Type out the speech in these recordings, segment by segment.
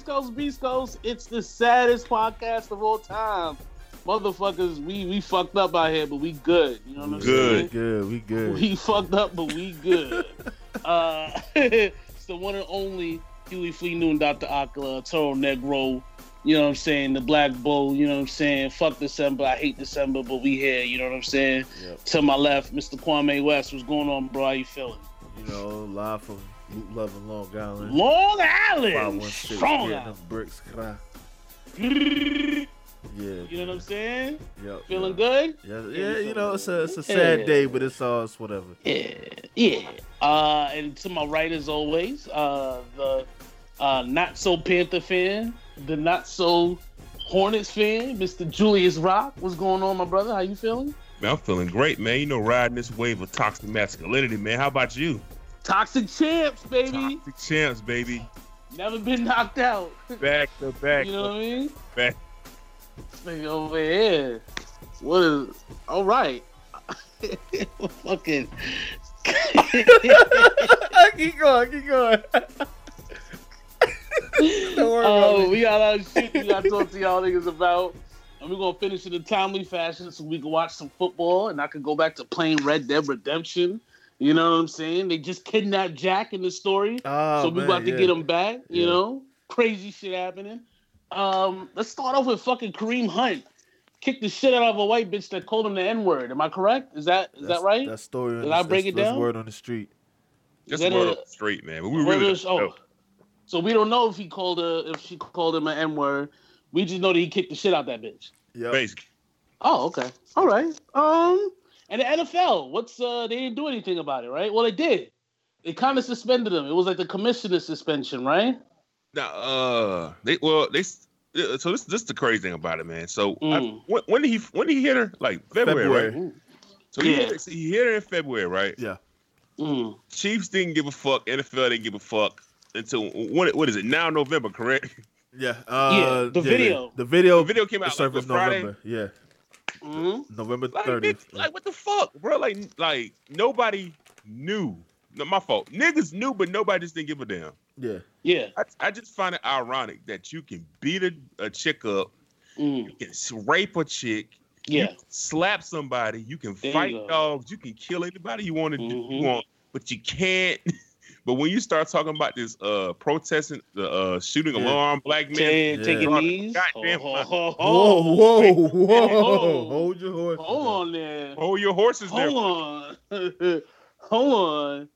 East Coast, Beast Coast. It's the saddest podcast of all time. Motherfuckers, we we fucked up out here, but we good. You know what I'm Good. saying? Good, we good. We fucked up, but we good. uh, it's the one and only Huey Flea Noon, Dr. Akla, Toro Negro. You know what I'm saying? The Black Bull. You know what I'm saying? Fuck December. I hate December, but we here. You know what I'm saying? Yep. To my left, Mr. Kwame West. What's going on, bro? How you feeling? You know, live from Loot Love and Long Island. Long Island. 516, Strong getting Island. them bricks. cra. You know what I'm saying? Yep, Feeling yeah. good? Yeah, yeah, you know, it's a it's a sad Yeah. day, but it's all it's whatever. Yeah, yeah. Uh, and to my right, as always, uh, the uh, not so Panther fan, the not so Hornets fan, Mr. Julius Rock. What's going on, my brother? How you feeling? Man, I'm feeling great, man. You know, riding this wave of toxic masculinity, man. How about you? Toxic champs, baby. Toxic champs, baby. Never been knocked out. Back to back. You know what I mean? back. This over here. What is? All right. Fucking. keep going, keep going. Oh, about it. we got a lot of shit we gotta talk to y'all niggas about. And we're gonna finish in a timely fashion so we can watch some football and I can go back to playing Red Dead Redemption. You know what I'm saying? They just kidnapped Jack in the story. Oh, so we man, about to yeah. get him back, you Yeah. know? Crazy shit happening. Um, let's start off with fucking Kareem Hunt. Kicked the shit out of a white bitch that called him the N-word. Am I correct? Is that is That's- that right? That story. on Did the- I break that's- it that's down? Word on the street. Just word a- up straight, man. We really is- don't know. oh. So we don't know if he called her if she called him an N-word. We just know that he kicked the shit out that bitch. Yeah. Basically. Oh, okay. All right. Um, and the NFL, what's uh, they didn't do anything about it, right? Well, they did. They kind of suspended him. It was like the commissioner suspension, right? Now, uh, they well, they uh, so this this is the crazy thing about it, man. So I, Mm. when, when did he when did he hit her? Like February, right? February. So he, Yeah. hit, her- he hit her in February, right? Yeah. Mm. Chiefs didn't give a fuck. NFL didn't give a fuck until what? What is it now? November, correct? Yeah. Uh, the video. The video. The video came out like, surfaced Friday? November. Yeah. Mm. November Like, thirtieth. bitch, like what the fuck, bro? Like, like nobody knew. Not my fault. Niggas knew, but nobody just didn't give a damn. yeah. Yeah. I, I just find it ironic that you can beat a, a chick up, Mm. you can rape a chick, Yeah. slap somebody, you can There fight go. dogs, you can kill anybody you want to do, Mhm. you want, but you can't. but when you start talking about this uh protesting, the uh shooting Yeah. alarm, black men, Take, Yeah. take your knees. Goddamn Oh, oh, oh, Whoa, whoa, whoa! Whoa. Hold your horse. Hold on there. hold your horses there. Hold on. Hold on.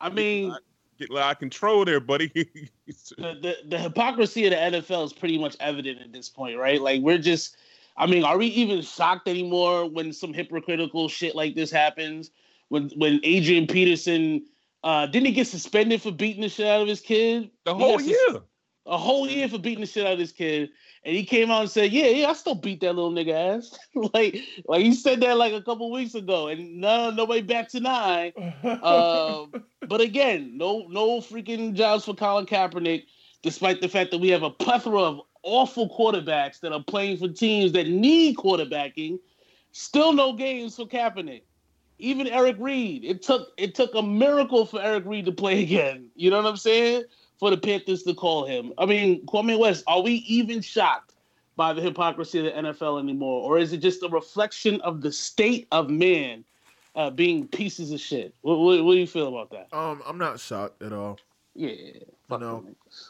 I mean, Get out of control there, buddy. the, the the hypocrisy of the NFL is pretty much evident at this point, right? Like we're just I mean, are we even shocked anymore when some hypocritical shit like this happens? When when Adrian Peterson uh didn't he get suspended for beating the shit out of his kid? the whole sus- year. A whole year for beating the shit out of his kid. And he came out and said, Yeah, yeah, I still beat that little nigga ass. like like he said that like a couple weeks ago, and no nobody bats an eye. Um, but again, no no freaking jobs for Colin Kaepernick, despite the fact that we have a plethora of awful quarterbacks that are playing for teams that need quarterbacking. Still no games for Kaepernick. Even Eric Reid, it took it took a miracle for Eric Reid to play again. You know what I'm saying? For the Panthers to call him. I mean, Kwame West, are we even shocked by the hypocrisy of the NFL anymore, or is it just a reflection of the state of man uh, being pieces of shit? What, what, what do you feel about that? Um, I'm not shocked at all. Yeah, fuck No. them niggas.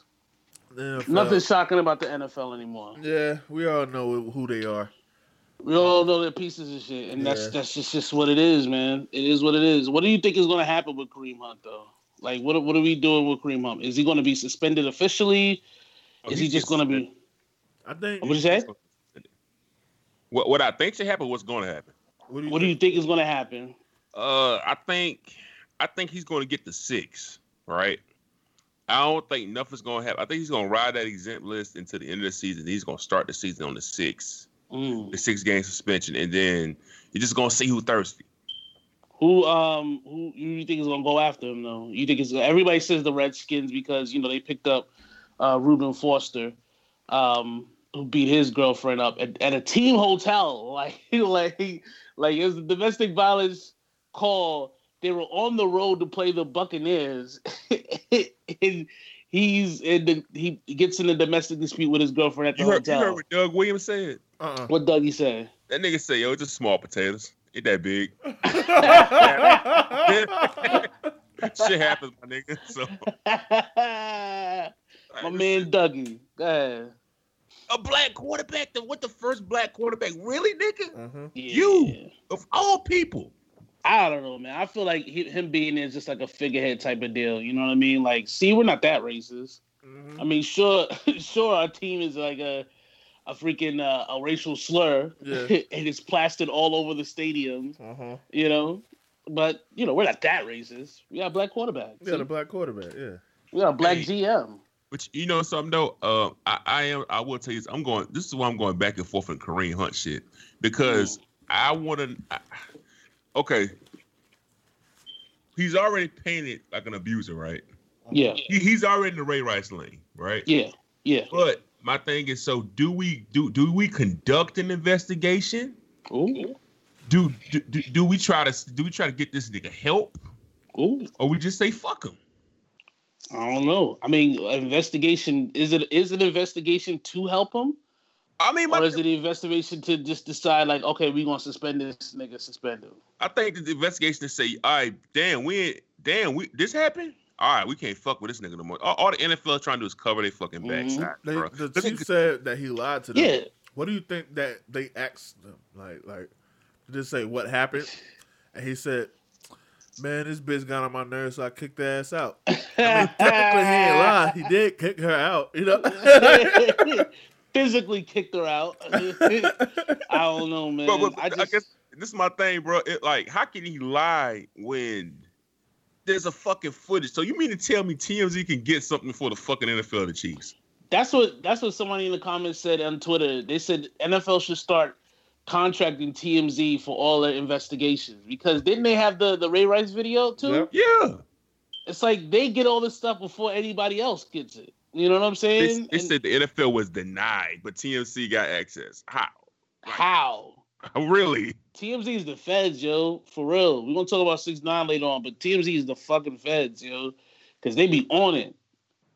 The NFL Nothing shocking about the NFL anymore. Yeah, we all know who they are. We all know they're pieces of shit, and that's Yeah. that's just, just what it is, man. It is what it is. What do you think is going to happen with Kareem Hunt, though? Like, what what are we doing with Kareem Hunt? Is he going to be suspended officially? Oh, is he he just going to be? I think. What you say? What what I think should happen? What's going to happen? What do you? What do you think is going to happen? Uh, I think I think he's going to get the six. Right. I don't think nothing's going to happen. I think he's going to ride that exempt list until the end of the season. He's going to start the season on the six, Mm. the six game suspension, and then you're just going to see who thirsty. Who um who you think is going to go after him though? You think it's everybody says the Redskins because you know they picked up uh Reuben Foster. Um, who beat his girlfriend up at, at a team hotel. Like, like, like it was a domestic violence call. They were on the road to play the Buccaneers, and he's in the, he gets in a domestic dispute with his girlfriend at the You heard, you hotel. heard what Doug Williams said? Uh-uh. What Dougie say? That nigga say, yo, it's just small potatoes. Ain't that big. Shit happens, my nigga. So My man Dougie. Go ahead. a black quarterback. The, what the first black quarterback? Really, nigga? Mhm. Yeah. You. Of all people. I don't know, man. I feel like he, him being there is just like a figurehead type of deal. You know what I mean? Like, see, we're not that racist. Mhm. I mean, sure, sure, our team is like a a freaking uh, a racial slur, Yeah. and it's plastered all over the stadium. Uh-huh. You know, but you know, we're not that racist. We got a black quarterback. Yeah, the black quarterback. Yeah. we got a black Hey. GM. But you know something though, uh, I, I am. I will tell you, this, I'm going. This is why I'm going back and forth in Kareem Hunt shit because I want to. Okay, he's already painted like an abuser, right? Yeah, He, he's already in the Ray Rice lane, right? yeah, yeah. But my thing is, so do we do do we conduct an investigation? Ooh, Do do, do, do we try to do we try to get this nigga help, ooh. or we just say fuck him? I don't know. I mean, investigation is it is an investigation to help him, I mean, my, or is it an investigation to just decide like, okay, we gonna suspend this nigga, suspend him? I think the investigation to say, all right, damn, we damn, we this happened. All right, we can't fuck with this nigga no more. All, all the NFL is trying to do is cover their fucking Mhm. backside, They, bro. the Look chief at- said that he lied to them. Yeah. What do you think that they asked them? Like, like, did they say what happened? And he said, "Man, this bitch got on my nerves, so I kicked the ass out." I mean, technically, he ain't lie. He did kick her out. You know. Physically kicked her out. I don't know, man. But, but I I, guess this is my thing, bro. It, like, how can he lie when there's a fucking footage? So you mean to tell me TMZ can get something for the fucking NFL of the Chiefs? that's what that's what somebody in the comments said on Twitter. They said NFL should start contracting TMZ for all their investigations because didn't they have the the Ray Rice video too? Yep. Yeah, It's like they get all this stuff before anybody else gets it. You know what I'm saying? they And said the NFL was denied, but TMZ got access. How? how? Really? TMZ is the feds, yo. For real. We're gonna talk about six nine later on, but TMZ is the fucking feds, yo. Cause they be on it.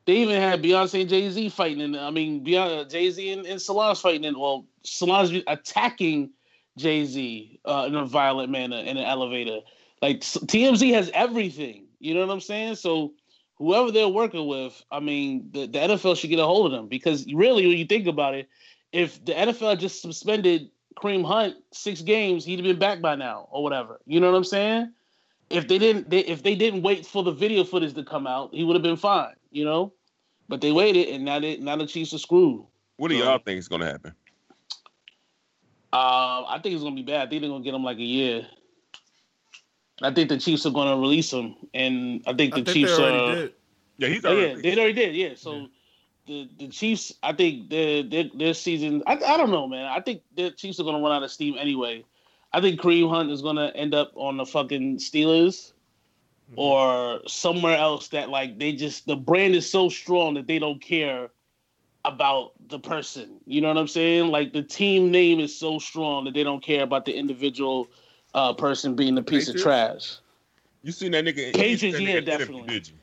They even had Beyonce and Jay Z fighting, and I mean, Beyonce, Jay Z and, and Solange fighting, and well, Solange attacking Jay Z uh, in a violent manner in an elevator. Like TMZ has everything. You know what I'm saying? So whoever they're working with, I mean, the, the NFL should get a hold of them because really, when you think about it, if the NFL just suspended Kareem Hunt six games, he'd have been back by now or whatever. You know what I'm saying? If they didn't, they, if they didn't wait for the video footage to come out, he would have been fine. You know, but they waited, and now they now the Chiefs are screwed. What do y'all think is gonna happen? Uh, I think it's gonna be bad. I think they're gonna get him like a year. I think the Chiefs are gonna release him, and I think I the think Chiefs they already are. did. Yeah, he's Oh, yeah, already. they already did. Yeah, so the the Chiefs, I think their their, their season. I, I don't know, man. I think the Chiefs are gonna run out of steam anyway. I think Kareem Hunt is gonna end up on the fucking Steelers Mhm. or somewhere else that like they just the brand is so strong that they don't care about the person. You know what I'm saying? Like the team name is so strong that they don't care about the individual uh, person being a piece Patriots? of trash. You seen that nigga? Patriots, yeah, definitely. Did you?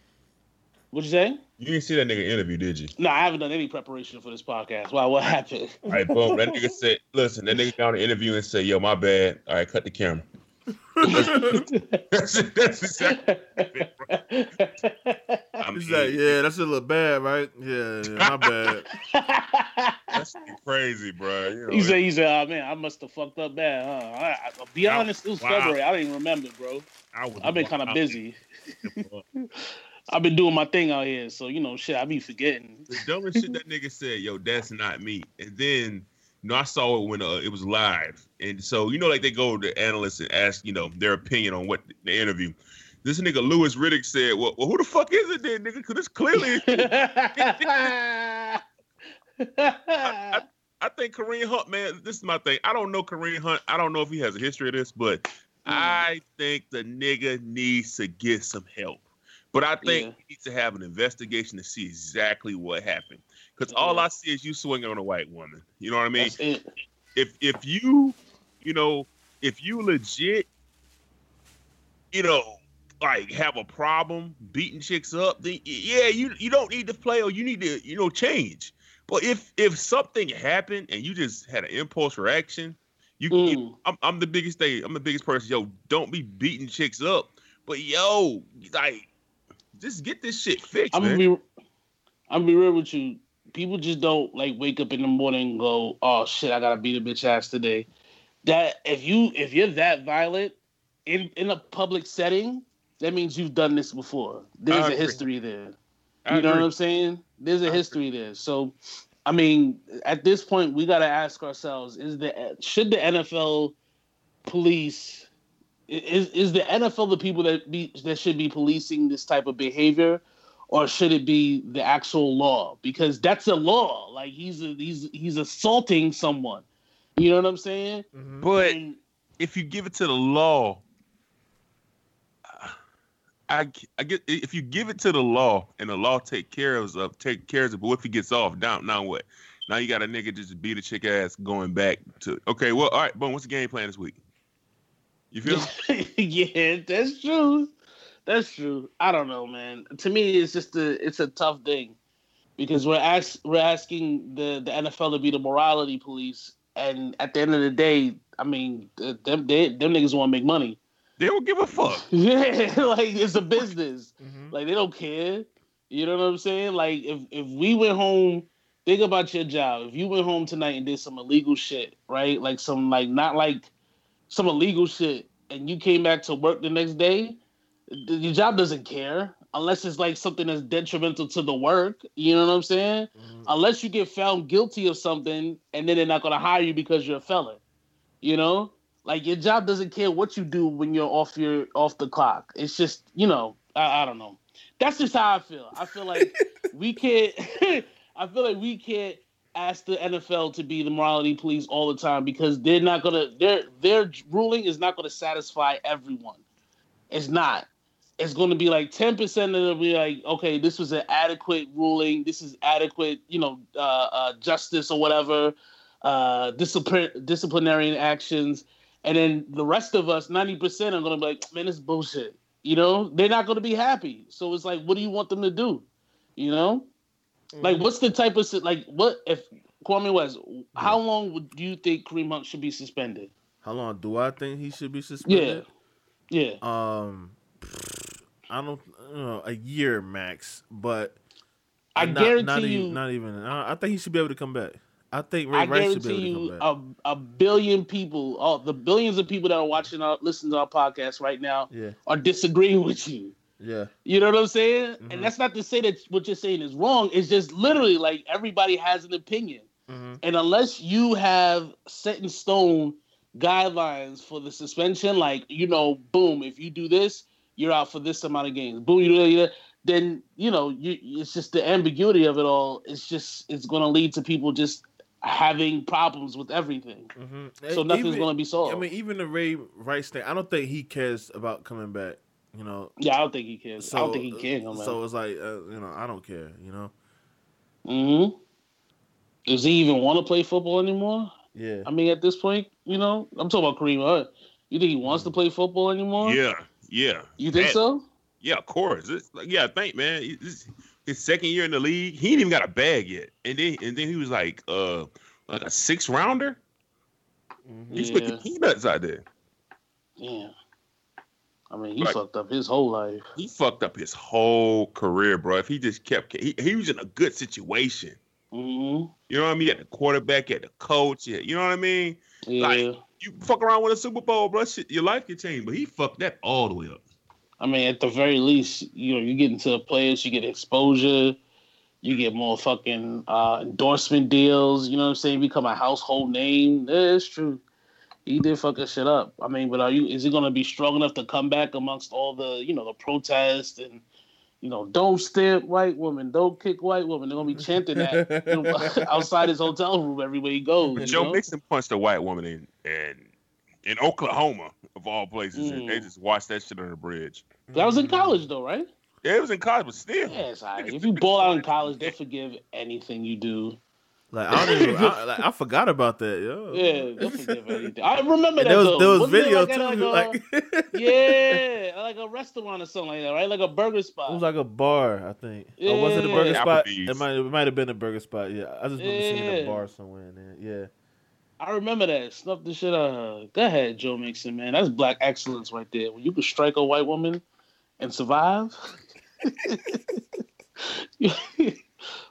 What'd you say? You didn't see that nigga interview, did you? No, I haven't done any preparation for this podcast. Why? What happened? All right, boom. That nigga said, listen, that nigga got on the interview and said, yo, my bad. All right, cut the camera. that's, that's exactly I mean, He's like, yeah, that's a little bad, right? Yeah, yeah my bad. that's crazy, bro. You know, he said, "He said, oh man, I must have fucked up bad, huh? I, I, I'll be Wow. honest, it was Wow. February. I didn't remember, bro. I I've been kind of busy. I've been doing my thing out here, so you know, shit, I be forgetting. The dumbest shit that nigga said, yo, that's not me. And then, you know, I saw it when uh, it was live. And so, you know, like they go to analysts and ask, you know, their opinion on what the interview. This nigga Louis Riddick said, well, well who the fuck is it then, nigga? Because it's clearly, I think Kareem Hunt, man, this is my thing. I don't know Kareem Hunt. I don't know if he has a history of this, but I think the nigga needs to get some help. But I think Yeah. we need to have an investigation to see exactly what happened. Because all I see is you swinging on a white woman. You know what I mean? If if you you know if you legit you know like have a problem beating chicks up then yeah you you don't need to play or you need to you know change but if if something happened and you just had an impulse reaction you, you Mm. I'm, I'm the biggest thing i'm the biggest person yo don't be beating chicks up but yo like just get this shit fixed I'm man. gonna be, I'm gonna be real with you. People just don't like wake up in the morning and go, "Oh shit, I gotta beat a bitch ass today." That if you if you're that violent in in a public setting, that means you've done this before. There's a history there. I You know what. I'm saying? There's a I history there. So, I mean, at this point, we got to ask ourselves: Is the should the NFL police is is the NFL the people that be that should be policing this type of behavior, or should it be the actual law? Because that's a law. Like he's a, he's he's assaulting someone. You know what I'm saying? Mhm. but And- if you give it to the law, I, I get if you give it to the law and the law take care of of take care of it. But if he gets off? Now, now what? Now you got a nigga just beat a chick ass going back to okay. Well, all right, boom. What's the game plan this week? You feel? yeah, that's true. That's true. I don't know, man. To me, it's just a it's a tough thing because we're ask, we're asking the the NFL to be the morality police, and at the end of the day, I mean, them they, them niggas want to make money. They don't give a fuck. Yeah, like it's a business. Mhm. Like they don't care. You know what I'm saying? Like if if we went home, think about your job. If you went home tonight and did some illegal shit, right? Like some like not like some illegal shit, and you came back to work the next day, your job doesn't care unless it's like something that's detrimental to the work. You know what I'm saying? Mhm. Unless you get found guilty of something, and then they're not gonna hire you because you're a felon. You know? Like your job doesn't care what you do when you're off your off the clock. It's just you know I, I don't know. That's just how I feel. I feel like we can't. I feel like we can't ask the NFL to be the morality police all the time because they're not gonna. Their their ruling is not gonna satisfy everyone. It's not. It's to be like ten percent of them be like, okay, this was an adequate ruling. This is adequate, you know, uh, uh, justice or whatever, uh, discipline disciplinary actions and then the rest of us, ninety percent, are gonna be like, man, is bullshit. You know, they're not gonna be happy. So it's like, what do you want them to do? You know, like what's the type of like what if Kwame West? How long would do you think Kareem Hunt should be suspended? How long do I think he should be suspended? Yeah, yeah. Um, I don't, you know, a year max, but I not, guarantee not you. Even, not even. I I think he should be able to come back. I think Ray I Rice should be able to come back. a, a billion people, all the billions of people that are watching our listening to our podcast right now yeah, are disagreeing with you. Yeah. You know what I'm saying? Mhm. And that's not to say that what you're saying is wrong. It's just literally like everybody has an opinion. hmm And unless you have set in stone guidelines for the suspension, like, you know, boom, if you do this, you're out for this amount of games. Boom, you do that, then, you know, you, it's just the ambiguity of it all. It's just, it's going to lead to people just having problems with everything. hmm So nothing's going to be solved. I mean, even the Ray Rice thing, I don't think he cares about coming back. You know, yeah, I don't think he can. so I don't think he can. come So it's like, uh, you know, I don't care. You know, hmm Does he even want to play football anymore? yeah. I mean, at this point, you know, I'm talking about Kareem Hunt. You think he wants to play football anymore? Yeah, yeah. You think That- so? Yeah, of course. It's like, yeah, I think, man. he- This, his second year in the league, he ain't even got a bag yet, and then and then he was like, uh, like a six rounder. Mhm. He's Yeah. putting peanuts out there. Yeah. I mean, he Right. fucked up his whole life. He fucked up his whole career, bro. If he just kept, he, he was in a good situation. hmm You know what I mean? He had the quarterback, at the coach. You know what I mean? Yeah. Like- You fuck around with a Super Bowl, bro. Shit, your life could change. But he fucked that all the way up. I mean, at the very least, you know, you get into the players, you get exposure, you get more fucking uh, endorsement deals. You know what I'm saying? Become a household name. That's true. He did fuck his shit up. I mean, but are you? Is he gonna be strong enough to come back amongst all the, you know, the protests and, you know, don't stamp white women, don't kick white women. They're gonna be chanting that you know, outside his hotel room everywhere he goes. Joe know? Mixon punched a white woman in and in Oklahoma of all places, and they Mm. just watched that shit on the bridge. That was in college though, right? Yeah, it was in college, but still. Yeah, it's all right. If you ball out in college, they'll forgive anything you do. Like I don't even. I, like, I forgot about that. Yo. Yeah, they'll forgive anything. I remember that. there was there was video like too. like, Like, a- yeah, like a restaurant or something like that, right? Like a burger spot. It was like a bar, I think. Yeah. Or was it a burger Yeah. spot? Applebee's. It might it might have been a burger spot. Yeah, I just remember seeing a bar somewhere in there. Yeah. I remember that. Snuff the shit out of her. Go ahead, Joe Mixon, man. That's black excellence right there. When you can strike a white woman and survive.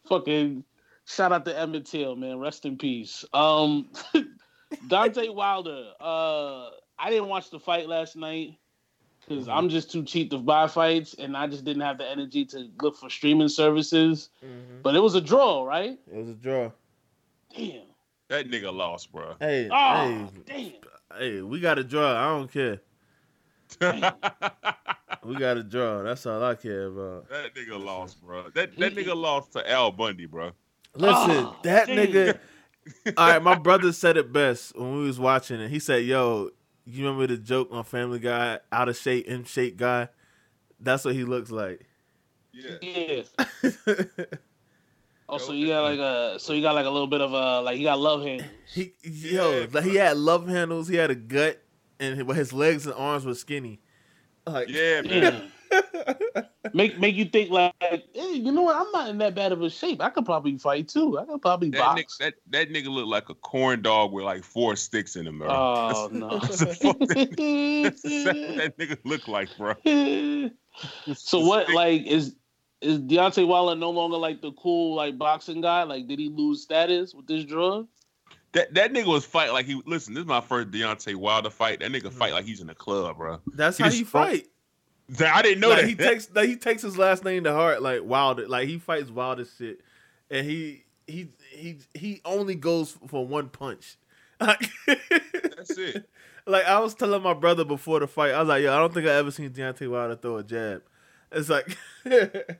Fucking shout out to Emmett Till, man. Rest in peace. Um Deontay Wilder. Uh I didn't watch the fight last night because I'm just too cheap to buy fights and I just didn't have the energy to look for streaming services. But it was a draw, right? It was a draw. Damn. That nigga lost, bro. Hey, Oh, hey, damn. hey, we got a draw. I don't care. We got a draw. That's all I care about. That nigga lost, bro. That that nigga lost to Al Bundy, bro. Listen, Oh, that damn. nigga. All right, my brother said it best when we was watching it. He said, "Yo, you remember the joke on Family Guy? Out of shape, in shape guy. That's what he looks like." Yeah. Yeah. Oh, so you got like a, so you got like a little bit of a, like you got love handles. he, yo, Yeah, like he had love handles. He had a gut, and his- his legs and arms were skinny. Like, Yeah, man. Yeah. make make you think like, hey, you know what? I'm not in that bad of a shape. I could probably fight too. I could probably That box. nigga, that, that nigga looked like a corn dog with like four sticks in him, bro. oh no. That's the that, that's what that nigga look like, bro. so what? Like, is is Deontay Wilder no longer like the cool like boxing guy? Like, did he lose status with this drug? That that nigga was fight like he listen. This is my first Deontay Wilder fight. That nigga mm. fight like he's in the club, bro. that's He how just he fight. I didn't know like, that. He takes like, he takes his last name to heart, like Wilder. Like he fights wild as shit, and he he he he only goes for one punch. Like, That's it. Like I was telling my brother before the fight, I was like, "Yo, I don't think I ever seen Deontay Wilder throw a jab." It's like that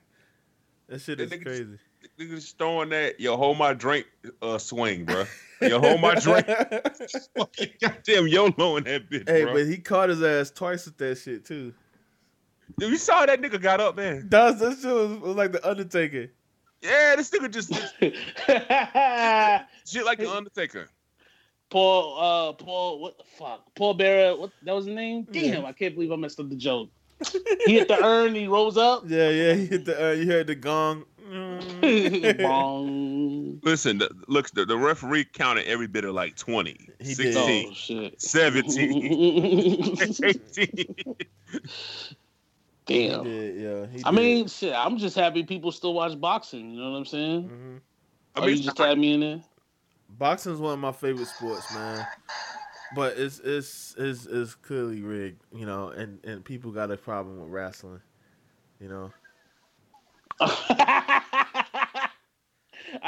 shit is crazy. Nigga just throwing that yo hold my drink uh swing, bro. Yo hold my drink. Fucking goddamn YOLO in that bitch, hey, bro. but he caught his ass twice with that shit too. Dude, you saw that nigga got up, man. That that shit was, was like the Undertaker. Yeah, this nigga just shit like the Undertaker. Paul, uh, Paul, what the fuck? Paul Bearer, what that was his name? Damn, I can't believe I messed up the joke. he hit the urn, he rose up. Yeah, yeah. He hit the. Uh, you heard the gong. Bong. Listen, the, look, the, the referee counted every bit of like 20, He 16, Oh 17, 18. Damn. Yeah, yeah. he I did. mean, shit. I'm just happy people still watch boxing. You know what I'm saying? Mhm. I oh, mean, you just had me in there. boxing is one of my favorite sports, man. But it's it's it's, it's clearly rigged, you know, and, and people got a problem with wrestling, you know. I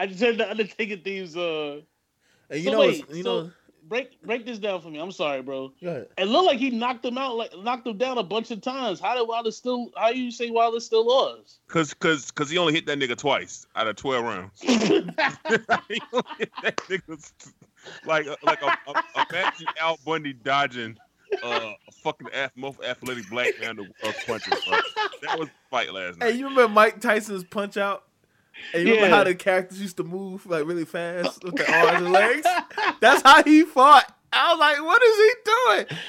just heard the Undertaker themes. Uh, And you So know, wait, you so- know, break break this down for me. I'm sorry, bro. go ahead. It looked like he knocked him out, like knocked him down a bunch of times. How did Wilder still? How you say Wilder still lost? Cause, cause, cause he only hit that nigga twice out of twelve rounds. he only hit that like, like a, a, imagine Al Bundy dodging uh, a fucking ath- most athletic black man in the world punches. Bro. That was the fight last night. Hey, you remember Mike Tyson's punch out? And you remember how the characters used to move like really fast with their arms and legs? That's how he fought. I was like, what is he doing?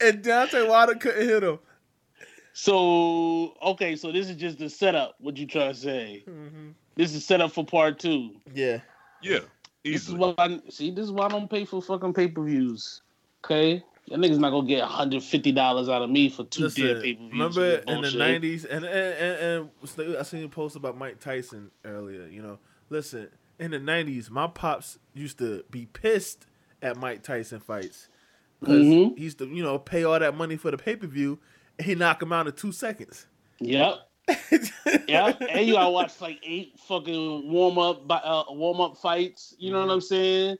And Deontay Wilder couldn't hit him. So okay, so this is just the setup. What you trying to say? Mm-hmm. This is set up for part two. Yeah. Yeah, This is why I see. This is why I don't pay for fucking pay per views. Okay, that nigga's not gonna get 150 dollars out of me for two Listen, damn pay per views. remember in the '90s, and and, and and I seen a post about Mike Tyson earlier. You know, listen, in the '90s, my pops used to be pissed at Mike Tyson fights because Mhm. he used to, you know, pay all that money for the pay per view, and he knock him out in two seconds. Yep. Yeah, and you gotta watch like eight fucking warm up uh, warm up fights. You know what I'm saying?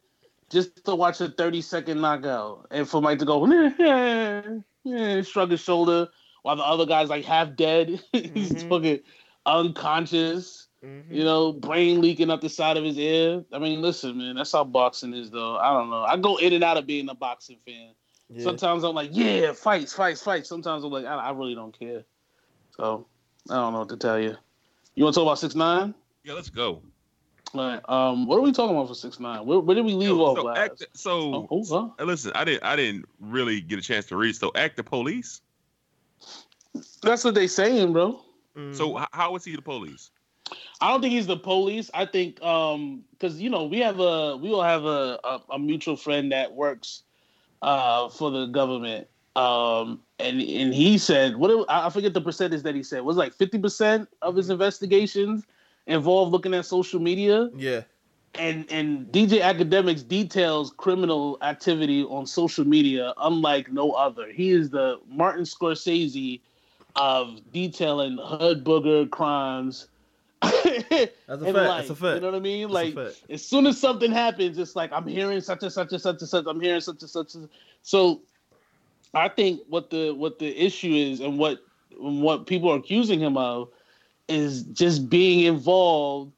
Just to watch a 30 second knockout, and for Mike to go, yeah, yeah, shrug his shoulder while the other guy's like half dead. He's Mhm. fucking unconscious. Mm-hmm. You know, brain leaking up the side of his ear. I mean, listen, man, that's how boxing is, though. I don't know. I go in and out of being a boxing fan. Yeah. Sometimes I'm like, yeah, fights, fights, fights. Sometimes I'm like, I, I really don't care. So I don't know what to tell you. You want to talk about six nine? Yeah, let's go. All right. Um, what are we talking about for six nine? Where, where did we leave Yo, off so, last? act, so oh, oh, huh? uh, listen, I didn't I didn't really get a chance to read. So act the police. That's what they saying, bro. Mm. So h- how is he the police? I don't think he's the police. I think um because you know we have a we all have a, a, a mutual friend that works uh for the government. Um and and he said what I I forget the percentage that he said it was like fifty percent of his investigations involved looking at social media yeah, and and DJ Akademiks details criminal activity on social media unlike no other. He is the Martin Scorsese of detailing hood booger crimes. that's a fact. life, That's a fact. You know what I mean? That's like as soon as something happens, it's like I'm hearing such and such and such and such. I'm hearing such and such. And, so I think what the what the issue is and what what people are accusing him of is just being involved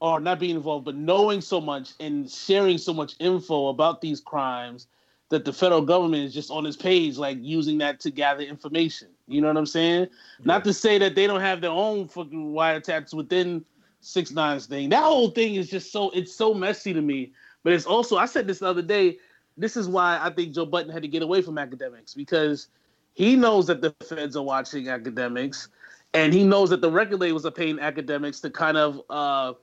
or not being involved, but knowing so much and sharing so much info about these crimes that the federal government is just on his page, like using that to gather information. You know what I'm saying? Not to say that they don't have their own fucking wiretaps within six nines thing. That whole thing is just so it's so messy to me. But it's also I said this the other day. This is why I think Joe Budden had to get away from Akademiks because he knows that the feds are watching Akademiks, and he knows that the record regulators are paying Akademiks to kind of uh,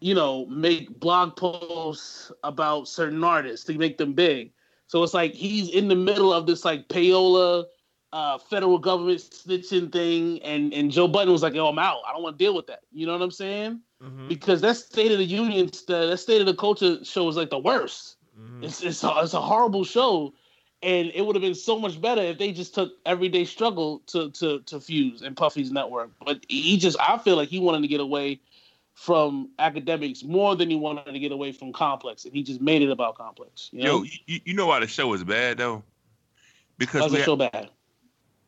you know make blog posts about certain artists to make them big. So it's like he's in the middle of this like payola uh, federal government snitching thing, and and Joe Budden was like, "Yo, I'm out. I don't want to deal with that." You know what I'm saying? Mhm, Because that State of the Union, that State of the Culture show is like the worst. mhm. It's it's a, it's a horrible show, and it would have been so much better if they just took Everyday Struggle to to to Fuse and Puffy's network. But he just, I feel like he wanted to get away from Akademiks more than he wanted to get away from Complex, and he just made it about Complex. You know, Yo, you, you know why the show is bad though? Because the show bad?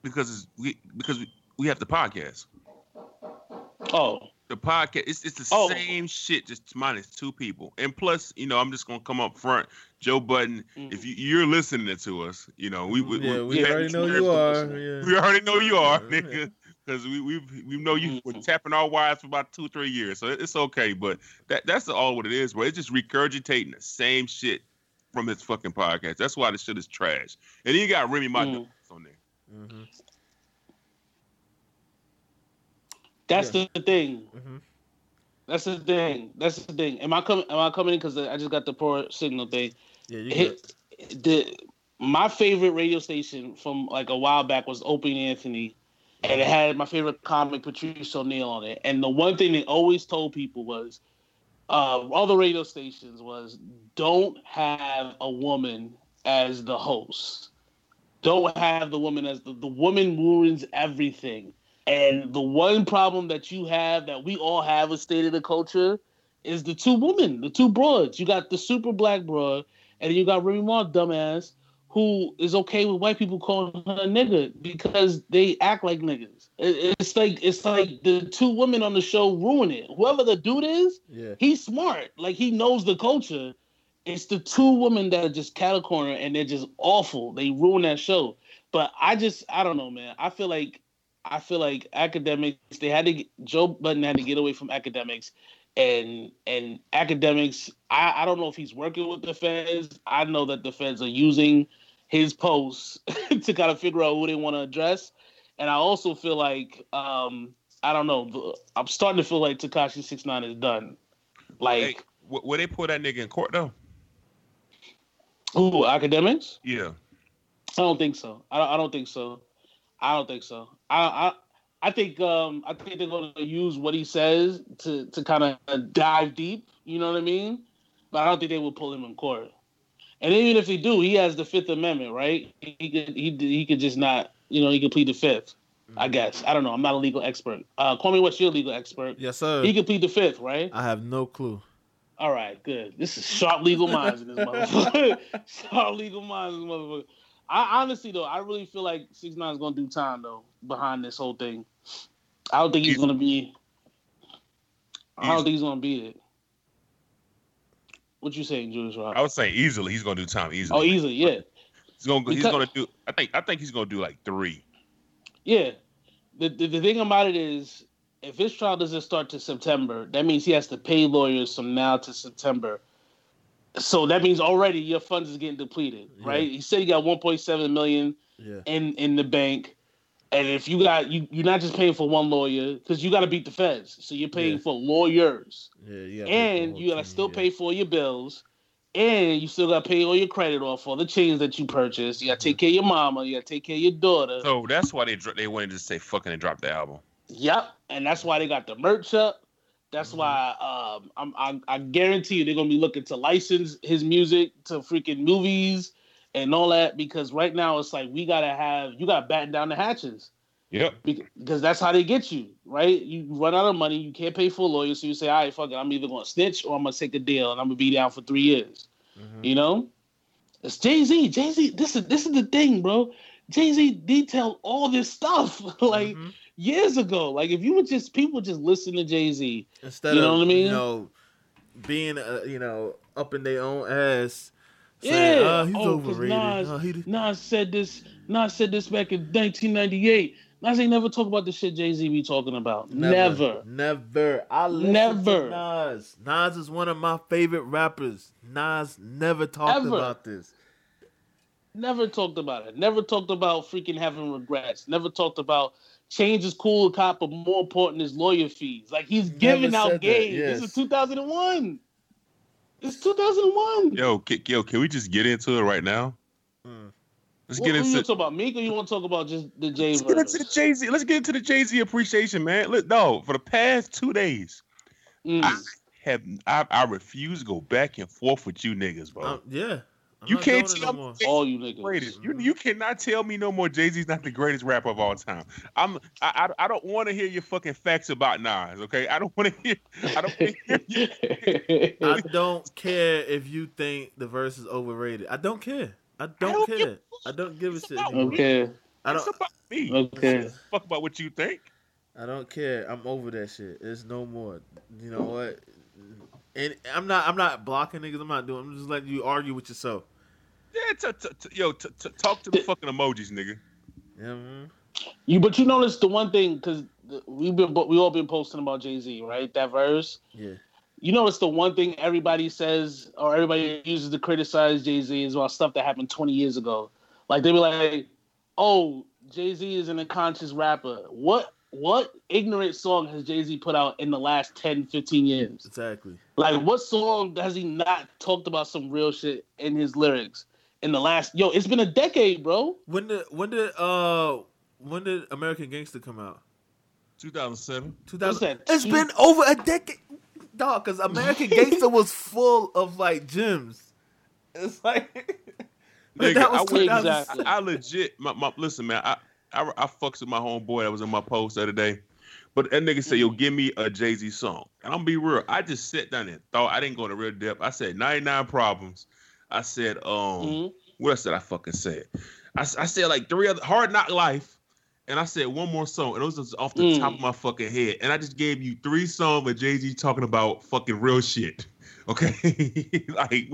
because it's, we because we, we have the podcast. Oh, The podcast it's it's the Oh. same shit, just minus two people. And plus, you know, I'm just gonna come up front, Joe Budden. Mm. If you, you're listening to us, you know, we, we yeah, we yeah, already know you are. Yeah. We already know you are, Yeah. nigga. Because we we we know you were Mhm. tapping our wires for about two three years, so it's okay. But that that's all what it is, bro. It's just regurgitating the same shit from his fucking podcast. That's why this shit is trash. And then you got Remy Ma Mm. on there. Mhm, that's Yeah. the thing. mhm. That's the thing. That's the thing. Am I coming? Am I coming in because I just got the poor signal thing? Yeah, you the my favorite radio station from like a while back was Opie Anthony, and it had my favorite comic Patrice O'Neal on it. And the one thing they always told people was, uh, all the radio stations was, don't have a woman as the host. Don't have the woman as the the woman ruins everything. And the one problem that you have that we all have with state of the culture is the two women, the two broads. You got the super black broad, and then you got Remy Ma, dumbass, who is okay with white people calling her a nigga because they act like niggas. It's like it's like the two women on the show ruin it. Whoever the dude is, Yeah. he's smart. Like he knows the culture. It's the two women that are just cattle corner and they're just awful. They ruin that show. But I just I don't know, man. I feel like I feel like Akademiks they had to get, Joe Budden had to get away from Akademiks and and Akademiks I, I don't know if he's working with the feds. I know that the feds are using his posts to kind of figure out who they want to address. And I also feel like um I don't know, I'm starting to feel like Tekashi 69 is done. Like Hey, will they put that nigga in court though? Who Akademiks? Yeah. I don't think so. I don't, I don't think so. I don't think so. I I, I think um I think they're going to use what he says to to kind of dive deep. You know what I mean? But I don't think they will pull him in court. And even if they do, he has the Fifth Amendment, right? He could he he could just not. You know, he could plead the Fifth. I guess. I don't know. I'm not a legal expert. Uh, call me what's your legal expert? Yes, sir. He could plead the Fifth, right? I have no clue. All right, good. This is sharp legal minds in this motherfucker. sharp legal minds in this motherfucker. I honestly though, I really feel like Six Nine is gonna do time though behind this whole thing. I don't think he's gonna be. I don't think he's gonna beat it. What you saying, Julius Rob? I was saying easily. He's gonna do time easily. Oh, easily, yeah, He's gonna he's Because- gonna do. I think I think he's gonna do like three. yeah. the, the the thing about it is, if his trial doesn't start to September, that means he has to pay lawyers from now to September. So that means already your funds is getting depleted, right? Yeah. He said you got 1.7 million Yeah. in in the bank, and if you got you, you're not just paying for one lawyer because you got to beat the feds, so you're paying Yeah. for lawyers, Yeah. Yeah. and you gotta still pay for your bills, and you still gotta pay all your credit off, all the chains that you purchased. You gotta take care of your mama, you gotta take care of your daughter. So that's why they dro- they wanted to say fucking and drop the album. Yep, and that's why they got the merch up. That's Mhm. why um, I'm, I, I guarantee you they're gonna be looking to license his music to freaking movies and all that because right now it's like we gotta have you gotta batten down the hatches Yep. Because that's how they get you right. You run out of money, you can't pay for a lawyer, so you say, "All right, fuck it, I'm either gonna snitch or I'm gonna take a deal and I'm gonna be down for three years." Mhm. You know, it's Jay Z. Jay Z. This is this is the thing, bro. Jay Z detailed all this stuff like Mhm. Years ago. Like if you would just people just listen to Jay Z. instead You know of what I mean? you know being uh, you know up in their own ass. Yeah. Oh, he's Oh, overrated. Nas- Oh, he, Nas said this. Nas said this back in 1998. Nas ain't never talk about the shit Jay Z be talking about. Never. Never. I listen Never. Nas. Nas is one of my favorite rappers. Nas never talked Ever. about this. Never talked about it. Never talked about freaking having regrets. Never talked about change is cool, cop, but more important is lawyer fees. Like he's giving Never out that, games. yes. This is 2001. It's 2001. Yo, ki- yo, can we just get into it right now? Mm. Let's What, get who you into. talk about Meek or you want to talk about just the Jay Let's get into the verse? Jay Z. Let's get into the Jay Z appreciation, man. Look, no, for the past two days, Mm. I have I, I refuse to go back and forth with you niggas, bro. Um, yeah. I'm you can't doing it tell no me more. Jay-Z All you niggas. greatest. You you cannot tell me no more. Jay Z's not the greatest rapper of all time. I'm I I, I don't want to hear your fucking facts about Nas. Okay, I don't want to hear. I don't hear you. I don't care if you think the verse is overrated. I don't care. I don't, don't care. give I don't give a shit. about okay. I don't. about me. Okay. Fuck about what you think. I don't care. I'm over that shit. It's no more. You know what? And I'm not. I'm not blocking niggas. I'm not doing. I'm just letting you argue with yourself. Yeah, t- t- t- yo, t- t- talk to the fucking emojis, nigga. Yeah. man. You but you notice the one thing because we've been we all been posting about Jay Z, right? That verse. Yeah. You notice the one thing everybody says or everybody uses to criticize Jay Z is about stuff that happened 20 years ago. Like they be like, "Oh, Jay Z is an unconscious rapper." What what ignorant song has Jay Z put out in the last 10, 15 years? Exactly. Like what song has he not talked about some real shit in his lyrics in the last? Yo, it's been a decade, bro. When did when did uh when did American Gangster come out? 2007. 2000. that? It's Two- been over a decade, dog. Because American Gangster was full of like gems. It's like Nigga, that was I went- Exactly. I, I legit, my, my listen, man. I, I I fucks with my homeboy that was in my post the other day, but that nigga said, "Yo, give me a Jay Z song." And I'm gonna be real. I just sat down and thought. I didn't go into real depth. I said 99 problems. I said, um, Mhm. what else did I fucking say? I said like three other Hard Knock Life, and I said one more song, and it was just off the Mm. top of my fucking head. And I just gave you three songs of Jay Z talking about fucking real shit. Okay, like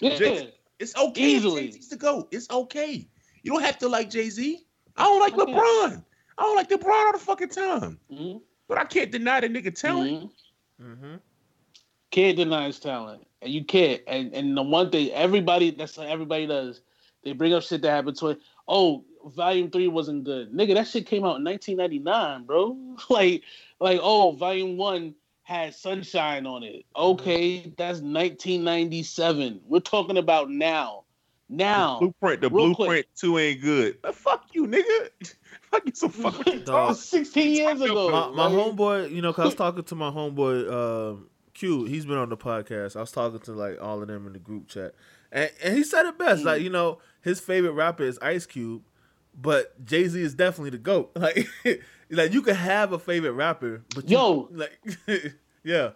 Yeah. Jay- it's okay. Easily. Jay-Z's to go. It's okay. You don't have to like Jay Z. I don't like Okay. LeBron. I don't like LeBron all the fucking time. Mhm. But I can't deny the nigga talent. Mhm. mm-hmm. Can't deny his talent, and you can't. And and the one thing everybody that's what everybody does, they bring up shit that happened to it. Oh, Volume Three wasn't good, nigga. That shit came out in 1999, bro. like like oh, Volume One had Sunshine on it. Okay, that's 1997. We're talking about now, now. Blueprint, the Real quick. blueprint two ain't good. But fuck you, nigga. fuck you, so fuck what you That Dog. 16 years ago. my, my homeboy, you know, cause I was talking to my homeboy um, Q. He's been on the podcast. I was talking to like all of them in the group chat, and, and he said it best. Like you know, his favorite rapper is Ice Cube, but Jay Z is definitely the goat. Like, like you can have a favorite rapper, but you, Yo. like, yeah,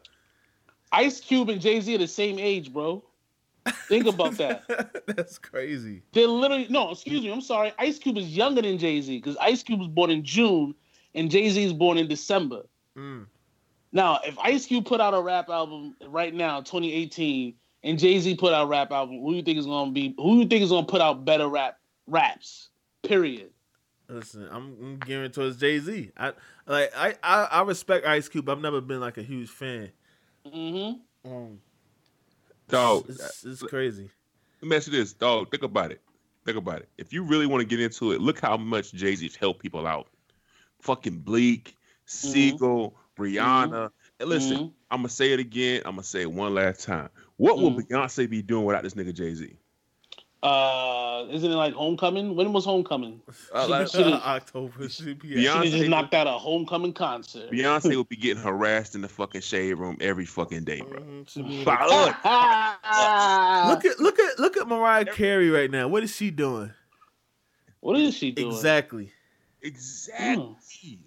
Ice Cube and Jay Z are the same age, bro. Think about that. That's crazy. They're literally no, excuse me. I'm sorry. Ice Cube is younger than Jay Z because Ice Cube was born in June and Jay Z is born in December. Mm. Now, if Ice Cube put out a rap album right now, 2018, and Jay Z put out a rap album, who you think is gonna be? Who you think is gonna put out better rap raps? Period. Listen, I'm, I'm gearing towards Jay Z. I like I, I I respect Ice Cube. But I've never been like a huge fan. Mm-hmm. Um, Dog, it's, it's crazy. let me ask you this, dog. Think about it. Think about it. If you really want to get into it, look how much Jay Z's helped people out. Fucking Bleek, Sigel, Rihanna. And listen, Mhm. I'm gonna say it again. I'm gonna say it one last time. What will Mhm. Beyonce be doing without this nigga Jay Z? Uh, isn't it like Homecoming? When was Homecoming? Uh, like, Should've- October. should be Beyonce- Should have just knocked out a Homecoming concert. Beyonce will be getting harassed in the fucking shade room every fucking day, bro. Mhm, should be- But look, Look at look at look at Mariah Carey right now. What is she doing? what is she doing? Exactly. exactly.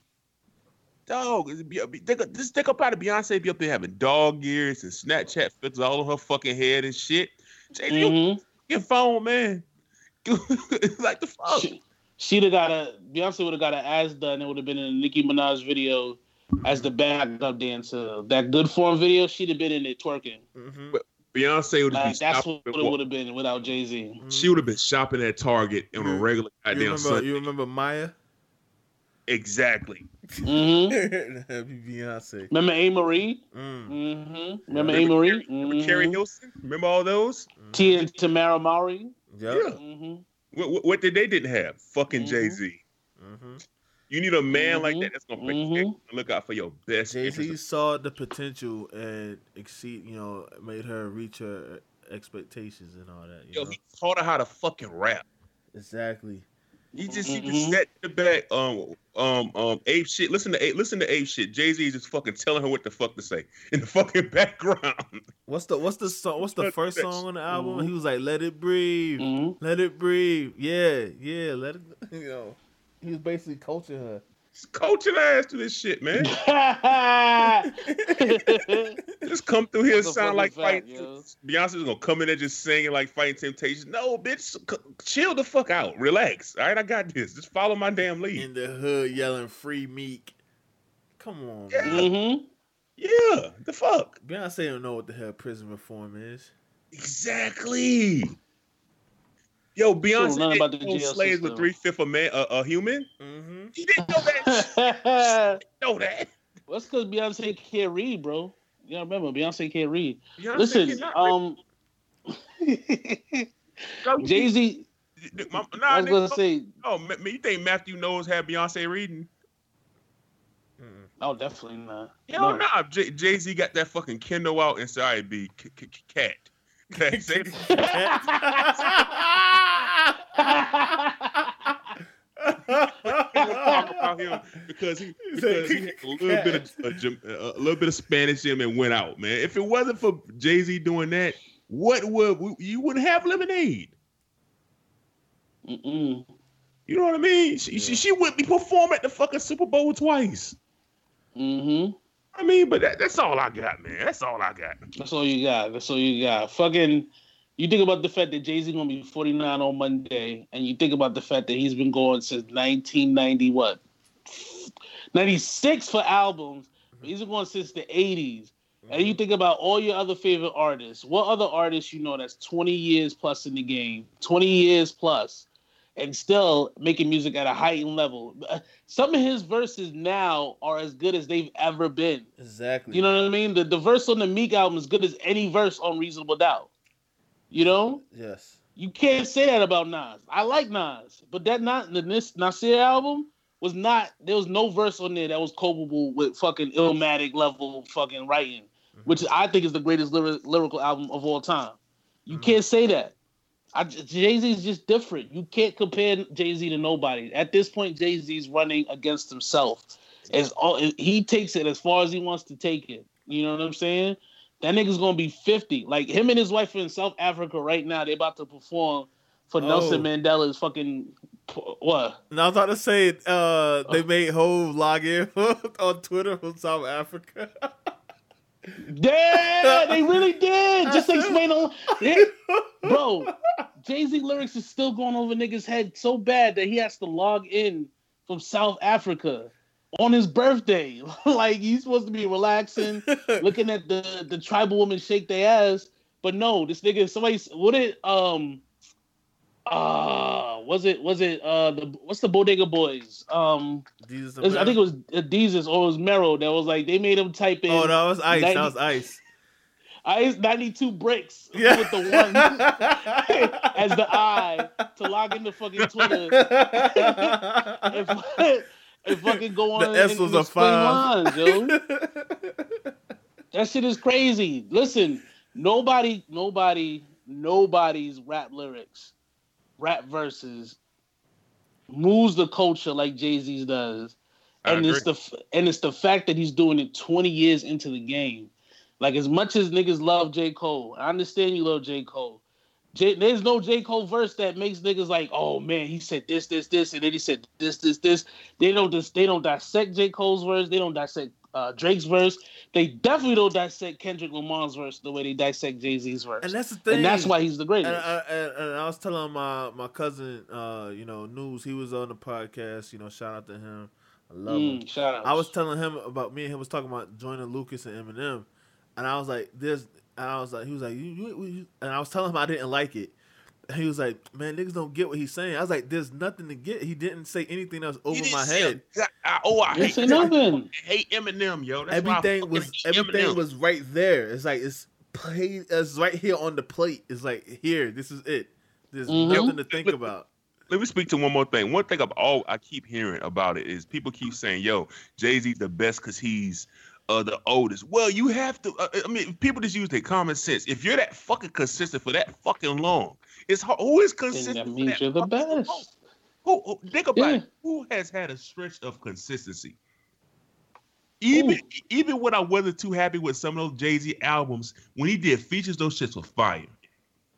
Dog, is it be- be- think, just think about it. Beyonce be up there having dog ears and Snapchat filters all on her fucking head and shit. Jay Z, Mhm. your phone, man. like the fuck. She, she'd have got a Beyonce would have got an ass done. It would have been in a Nicki Minaj video as the backup dancer. That good form video, she'd have been in it twerking. hmm Beyonce would Like, be that's what it would have been without Jay Z. She would have been shopping at Target on a You- regular You remember? Sunday. You remember Maya? Exactly. hmm That'd be Beyonce. Remember Amerie? Mm. Mm-hmm. Remember Amerie? Remember Keri Mhm. Hilson? Remember all those? T and Tamera Mowry? Yep. Yeah. hmm What, what, what did they didn't have? Fucking Mhm. Jay Z. hmm You need a man like that that's gonna protect Mhm. look out for your best. Jay interest. Z saw the potential and exceed. You know, made her reach her expectations and all that. You Yo, know? he taught her how to fucking rap. Exactly. He just he Mhm. just sat in the back, um, um, um, ape shit. Listen to ape, listen to ape shit. Jay Z is just fucking telling her what the fuck to say in the fucking background. What's the what's the song? What's the first song on the album? Mhm. He was like, "Let it breathe, hmm let it breathe." Yeah, yeah. Let it. You know, he was basically coaching her. Just coaching ass to this shit, man. Just come through here and sound like fucking fact, fighting. yo. Beyonce's gonna come in there just singing like fighting temptations. No, bitch, c- chill the fuck out. Relax. All right, I got this. Just follow my damn lead. in the hood yelling "Free Meek." Come on, Yeah. man. hmm Yeah, the fuck. Beyonce don't know what the hell prison reform is. Exactly. Yo, Beyonce nothing about the didn't know jail slaves system. were three fifth a man, a, a human. Mm-hmm. He didn't know that. know that. Well, that's because Beyonce can't read, bro. You gotta remember, Beyonce can't read. Beyonce Listen, um. Jay Z. My- I was gonna nigga, say, oh, ma- you think Mathew Knowles had Beyonce reading? oh, definitely not. Hell No. nah. Jay Z got that fucking Kindle out and said, "I be c- c- c- cat." Cat. Say it. talk about him because he because he had a little bit of a, a little bit of Spanish in him and went out, man. If it wasn't for Jay Z doing that, what would you wouldn't have lemonade? Mm-mm. You know what I mean? She, she she wouldn't be performing at the fucking Super Bowl twice. Mm-hmm. I mean, but that, that's all I got, man. That's all I got. That's all you got. That's all you got. Fucking, you think about the fact that Jay Z gonna be 49 on Monday, and you think about the fact that he's been going since 1990 what, 96 for albums. He's been going since the 80s. And you think about all your other favorite artists. What other artists you know that's 20 years plus in the game, 20 years plus, and still making music at a heightened level? Uh, Some of his verses now are as good as they've ever been. exactly. You know what I mean? The, the verse on the Meek album is good as any verse on Reasonable Doubt. You know? Yes. You can't say that about Nas. I like Nas, but that not the this Nasir album was not. There was no verse on there that was culpable with fucking Illmatic level fucking writing, which I think is the greatest lyri- lyrical album of all time. You Mhm. can't say that. Jay Z is just different. You can't compare Jay Z to nobody. At this point, Jay Z is running against himself. As all he takes it as far as he wants to take it. You know what I'm saying? That nigga's gonna be 50. Like him and his wife are in South Africa right now. They're about to perform for Nelson Oh. Mandela's fucking what? And I was about to say, uh, they made Hove log in on Twitter from South Africa. Yeah, they really did. Just to explain a yeah. bro. Jay Z lyrics is still going over niggas' head so bad that he has to log in from South Africa on his birthday. like he's supposed to be relaxing, looking at the the tribal woman shake their ass. But no, this nigga, somebody, what it, um, uh, Was it was it uh the what's the Bodega Boys? Um, Jesus I think it was Desus or it was Mero that was like they made him type in. Oh, no that was ice. 90 That was ice. Ice ninety two bricks Yeah. with the one as the eye to log into fucking Twitter and fucking go on The S was a five. lines, yo. That shit is crazy. Listen, nobody, nobody, nobody's rap lyrics, rap verses moves the culture like Jay Z does, I and it's the and it's the fact that he's doing it twenty years into the game. Like as much as niggas love J Cole, I understand you love J Cole. J, there's no J Cole verse that makes niggas like, oh man, he said this, this, this, and then he said this, this, this. They don't just they don't dissect J Cole's verse. They don't dissect uh, Drake's verse. They definitely don't dissect Kendrick Lamar's verse the way they dissect Jay Z's verse. and that's the thing. And that's why he's the And greatest. I, and, and I was telling my my cousin, uh, you know, news. He was on the podcast. You know, shout out to him. I love him. Mm, shout out. I was telling him about me and him was talking about Joyner Lucas and Eminem, and I was like, "There's," and I was like, he was like, you, you, you, and I was telling him I didn't like it. And he was like, "Man, niggas don't get what he's saying." I was like, "There's nothing to get." He didn't say anything else over He my say a head. god- oh, I hate, say I nothing. hate Eminem, yo. That's everything was everything Eminem. was right there. It's like it's played. It's right here on the plate. It's like here. This is it. There's Mhm. nothing to think about. Let me speak to one more thing. One thing I've all I keep hearing about it is people keep saying, "Yo, Jay Z's the best because he's uh, the oldest." Well, you have to. Uh, I mean, people just use their common sense. If you're that fucking consistent for that fucking long, it's hard. Who is consistent? that for means that you're the fucking long? best. Who, who think about Yeah. it. Who has had a stretch of consistency? Even even when I wasn't too happy with some of those Jay Z albums, when he did features, those shits were fire.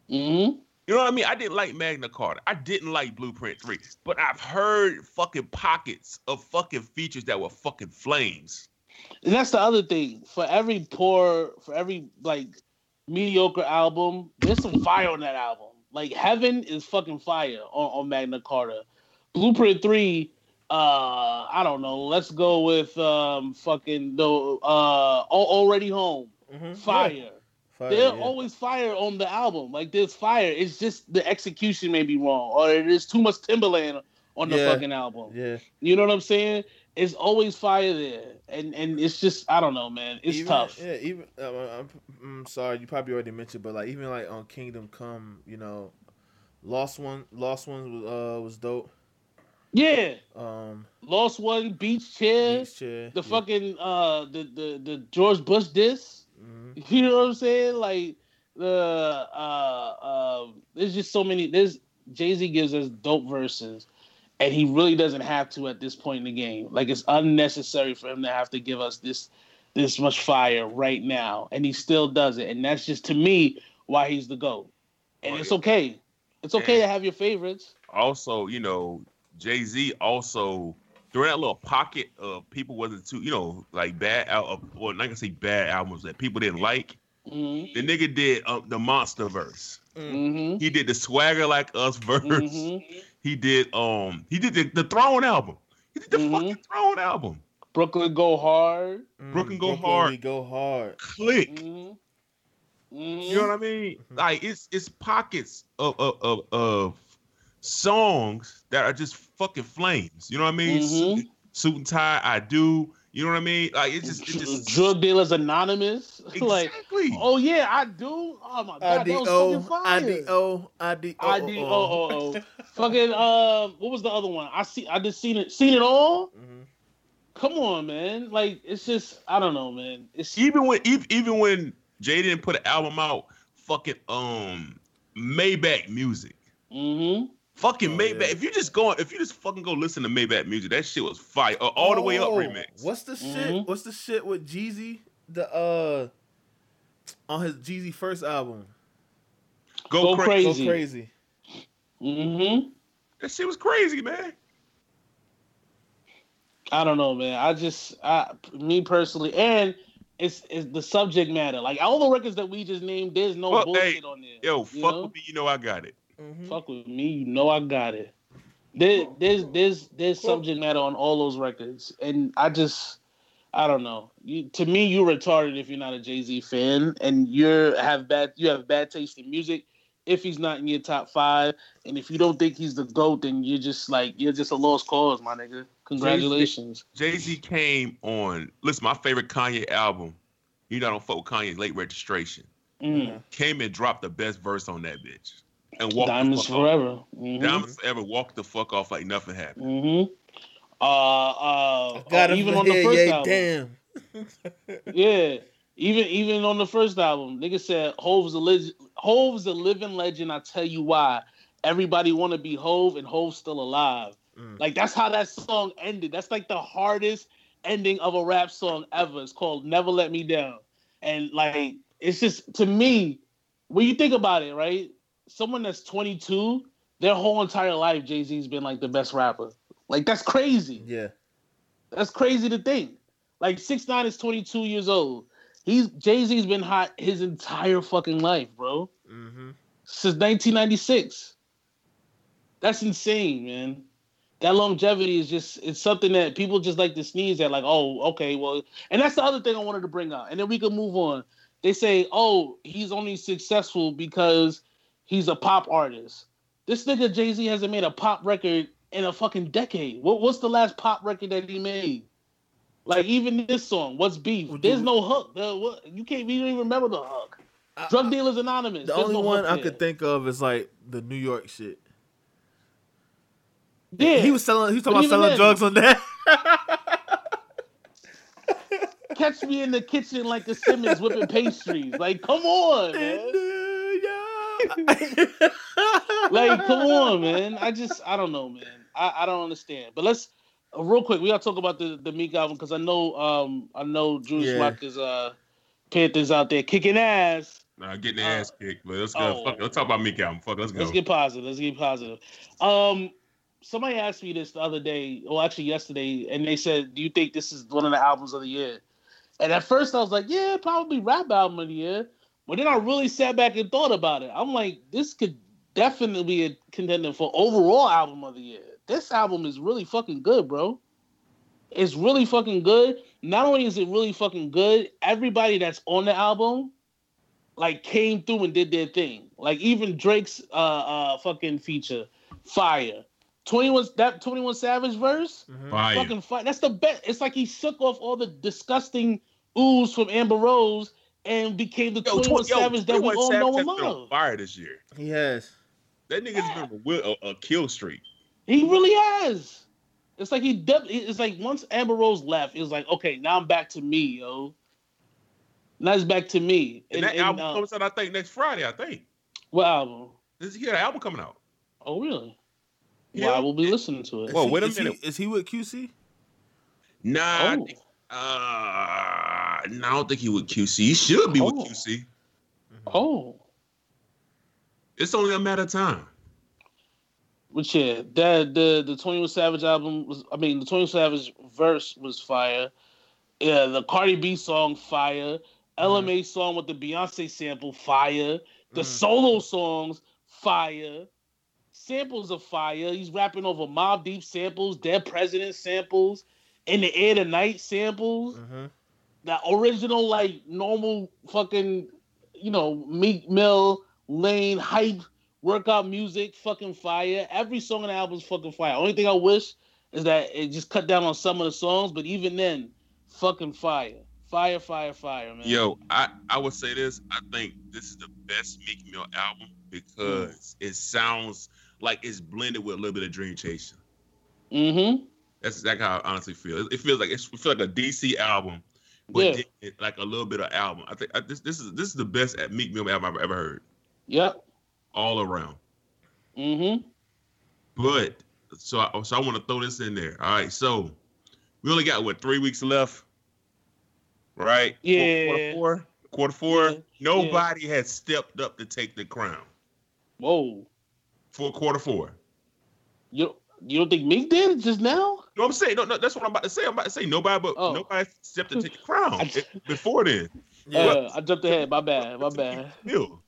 hmm You know what I mean? I didn't like Magna Carta. I didn't like Blueprint 3. But I've heard fucking pockets of fucking features that were fucking flames. And that's the other thing. For every poor, for every like mediocre album, there's some fire on that album. Like Heaven is fucking fire on, on Magna Carta. Blueprint Three, uh, I don't know. Let's go with um fucking the uh Already Home. Mhm. Fire. Yeah. Fire, They're yeah. always fire on the album. Like there's fire. It's just the execution may be wrong, or there's too much Timberland on the Yeah. fucking album. yeah. You know what I'm saying? It's always fire there, and and it's just I don't know, man. It's even, tough. Yeah, even uh, I'm, I'm sorry, you probably already mentioned, but like even like on Kingdom Come, you know, Lost One, Lost One was uh was dope. Yeah, Um, Lost One, Beach Chair, Beach Chair, the yeah. fucking uh the the the George Bush diss. Mhm. You know what I'm saying? Like the uh uh there's just so many. There's Jay Z gives us dope verses, and he really doesn't have to at this point in the game. Like it's unnecessary for him to have to give us this this much fire right now, and he still does it. And that's just to me why he's the goat. And Oh, it's okay. It's okay to have your favorites. Also, you know, Jay Z also during that little pocket of people wasn't too, you know, like bad out well, not gonna say bad albums that people didn't like. hmm The nigga did um, the monster verse. Hmm He did the swagger like us verse. hmm He did um he did the, the throne album. He did the Mhm. fucking throne album. Brooklyn go hard. Mm, Brooklyn go Brooklyn, hard. we go hard. Click. hmm You know what I mean? Mhm. Like it's it's pockets of of, of of songs that are just fucking flames. You know what I mean? Suit, suit and tie, I do. You know what I mean? Like it's just it's just Drug dealers anonymous. like, exactly. oh yeah, I do. Oh my god, that was fucking IDO, fire. IDO, IDO. IDO, oh, oh. fucking um, what was the other one? I see, I just seen it, seen it all. Mhm. Come on, man. Like it's just, I don't know, man. It's even when even, even when Jay didn't put an album out, fucking um Maybach music. hmm Fucking Oh, Maybach. yeah. If you just go, if you just fucking go listen to Maybach music, that shit was fire. Uh, all the way up Oh, remix. What's the shit? Mhm. What's the shit with Jeezy? The uh on his Jeezy first album. Go, Go crazy. Crazy. Go crazy. hmm That shit was crazy, man. I don't know, man. I just, I, me personally, and it's it's the subject matter. Like all the records that we just named, there's no Well, bullshit hey, on there. Yo, fuck know? with me, you know I got it. Mhm. Fuck with me, you know I got it. There, there's there's there's subject matter on all those records, and I just I don't know. You, to me, you're retarded if you're not a Jay Z fan, and you're have bad you have bad taste in music. if he's not in your top five. And if you don't think he's the GOAT, then you're just like you're just a lost cause, my nigga. Congratulations. Jay Z came on. Listen, my favorite Kanye album. You know, I don't fuck with Kanye's late registration. Mm. Came and dropped the best verse on that bitch. And walked Diamonds the fuck off. forever. Mhm. Diamonds forever. Walked the fuck off like nothing happened. Mhm. Uh, uh, Got him even on the first yeah, album. damn. Yeah, even even on the first album, nigga said Hove's a leg- Hove's a living legend. I tell you why. Everybody want to be Hove, and Hove's still alive. Mm. Like that's how that song ended. That's like the hardest ending of a rap song ever. It's called "Never Let Me Down," and like it's just to me, when you think about it, right? Someone that's 22, their whole entire life, Jay Z's been like the best rapper. Like that's crazy. Yeah. That's crazy to think. Like six nine is 22 years old. He's Jay Z's been hot his entire fucking life, bro. Mm-hmm. Since 1996. That's insane, man. That longevity is just it's something that people just like to sneeze at, like, oh, okay, well, and that's the other thing I wanted to bring up, and then we can move on. They say, oh, he's only successful because he's a pop artist. This nigga Jay Z hasn't made a pop record in a fucking decade. What, what's the last pop record that he made? Like even this song, "What's Beef"? There's no hook. The, what, you can't. You even remember the hook. Drug Dealers Anonymous. The There's only no one I there. could think of is like the New York shit. Yeah, He was selling. He was talking But about selling even drugs on that. catch me in the kitchen like the Simmons whipping pastries. Like, come on, man. Like, come on, man. I just, I don't know, man. I, I don't understand. But let's uh, real quick. We gotta talk about the the Meek album because I know, um, I know Julius Yeah. is uh, Panthers out there kicking ass. Nah, getting the Uh, ass kicked. But let's go. oh. Fuck, let's talk about Meek album. Fuck, it, let's go. Let's get positive. Let's get positive. Um, somebody asked me this the other day, well, actually yesterday, and they said, "Do you think this is one of the albums of the year?" And at first, I was like, "Yeah, probably rap album of the year." But then I really sat back and thought about it. I'm like, this could definitely be a contender for overall album of the year. This album is really fucking good, bro. It's really fucking good. Not only is it really fucking good, everybody that's on the album like came through and did their thing. Like even Drake's uh uh fucking feature, fire. 21 that 21 Savage verse, Fire. fucking fire. That's the best. It's like he shook off all the disgusting ooze from Amber Rose and became the Yo, 21 yo, Savage that we all Savage know has and been on love. Fire this year. he has. That nigga's been a, a, a kill streak. He really has. It's like he def- it's like once Amber Rose left, it was like, okay, now I'm back to me, yo. Now it's back to me. And, that and, album uh, comes out, I think, next Friday. I think. what album? This he got an album coming out. Oh really? Yeah. Well, I will be listening to it. Whoa, wait a is he- minute. is he with QC? Nah, I Oh. think, uh, no, I don't think he would QC. He should be Oh. with QC. Oh. It's only a matter of time. Which yeah, that the the Twenty One Savage album was. I mean, the Twenty One Savage verse was fire. Yeah, the Cardi B song fire. LMA song with the Beyonce sample fire. The Mhm. solo songs fire. Samples of fire. He's rapping over Mobb Deep samples, Dead President samples, In the Air Tonight samples. Mm-hmm. The original like normal fucking you know Meek Mill Lane hype workout music fucking fire. Every song on the album is fucking fire. Only thing I wish is that it just cut down on some of the songs, but even then, fucking fire, fire, fire, fire, man. Yo, I, I would say this. I think this is the best Meek Mill album because it sounds like it's blended with a little bit of Dream Chaser. Mm-hmm. That's exactly how I honestly feel. It, it feels like it's, it feels like a DC album, but Yeah. did like a little bit of album. I think I, this this is this is the best at Meek Mill album I've ever heard, Yep. all around. Mm-hmm. But so I, so I want to throw this in there. All right, so we only got what three weeks left, right? Yeah. Quarter four. Quarter four. Yeah. Nobody has stepped up to take the crown Whoa. for quarter four. You you don't think Meek did just now? No, I'm saying no, no. That's what I'm about to say. I'm about to say nobody, but Oh. nobody stepped to take the crown I- before then. Yeah. Uh, I jumped ahead. My bad. My bad. Mill.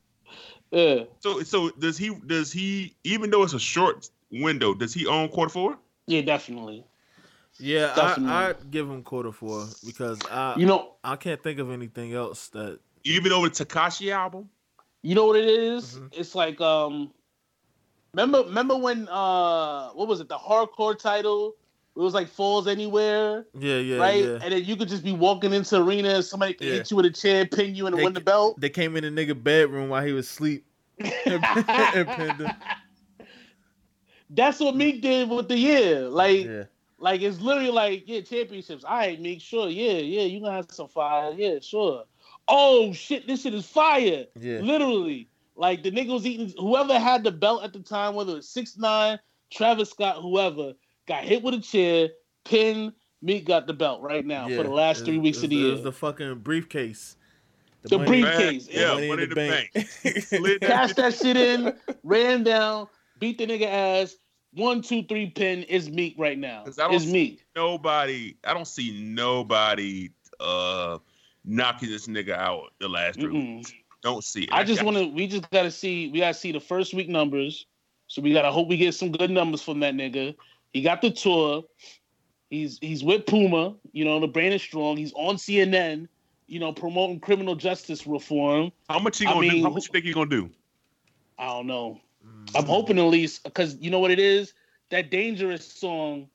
Yeah. So so does he does he even though it's a short window, does he own quarter four? Yeah, definitely. yeah, Definitely. I, I'd give him quarter four because I You know, I can't think of anything else that Even over the Tekashi album? You know what it is? Mhm. It's like um, remember remember when uh, what was it? The hardcore title. It was like falls anywhere, Yeah, yeah, right? yeah. And then you could just be walking into arena and somebody can Yeah. hit you with a chair, pin you, and They win the belt. They came in the nigga bedroom while he was asleep. and pinned him. That's what Meek did with the year. Like, Yeah. like it's literally like, yeah, championships. All right, Meek, sure, yeah, yeah, you gonna have some fire, yeah, sure. Oh shit, this shit is fire. Yeah. Literally, like the nigga was eating. Whoever had the belt at the time, whether it's six nine, Travis Scott, whoever, got hit with a chair, pin. Meek got the belt right now yeah. for the last three weeks of the was year. It was the fucking briefcase. The money- briefcase. Yeah, money money in the bank. Slid that Cash shit- that shit in, ran down, beat the nigga ass. One, two, three pin is Meek right now. I don't Is Meek. nobody. I don't see nobody uh knocking this nigga out the last 3 Mm-mm. weeks. Don't see it. I just want to. We just gotta see. We gotta see the first week numbers. So we gotta hope we get some good numbers from that nigga. He got the tour. He's he's with Puma. You know the brand is strong. He's on CNN. You know promoting criminal justice reform. How much he gonna do? mean, How much you think he gonna do? I don't know. Mm. I'm hoping at least because you know what it is. That dangerous song.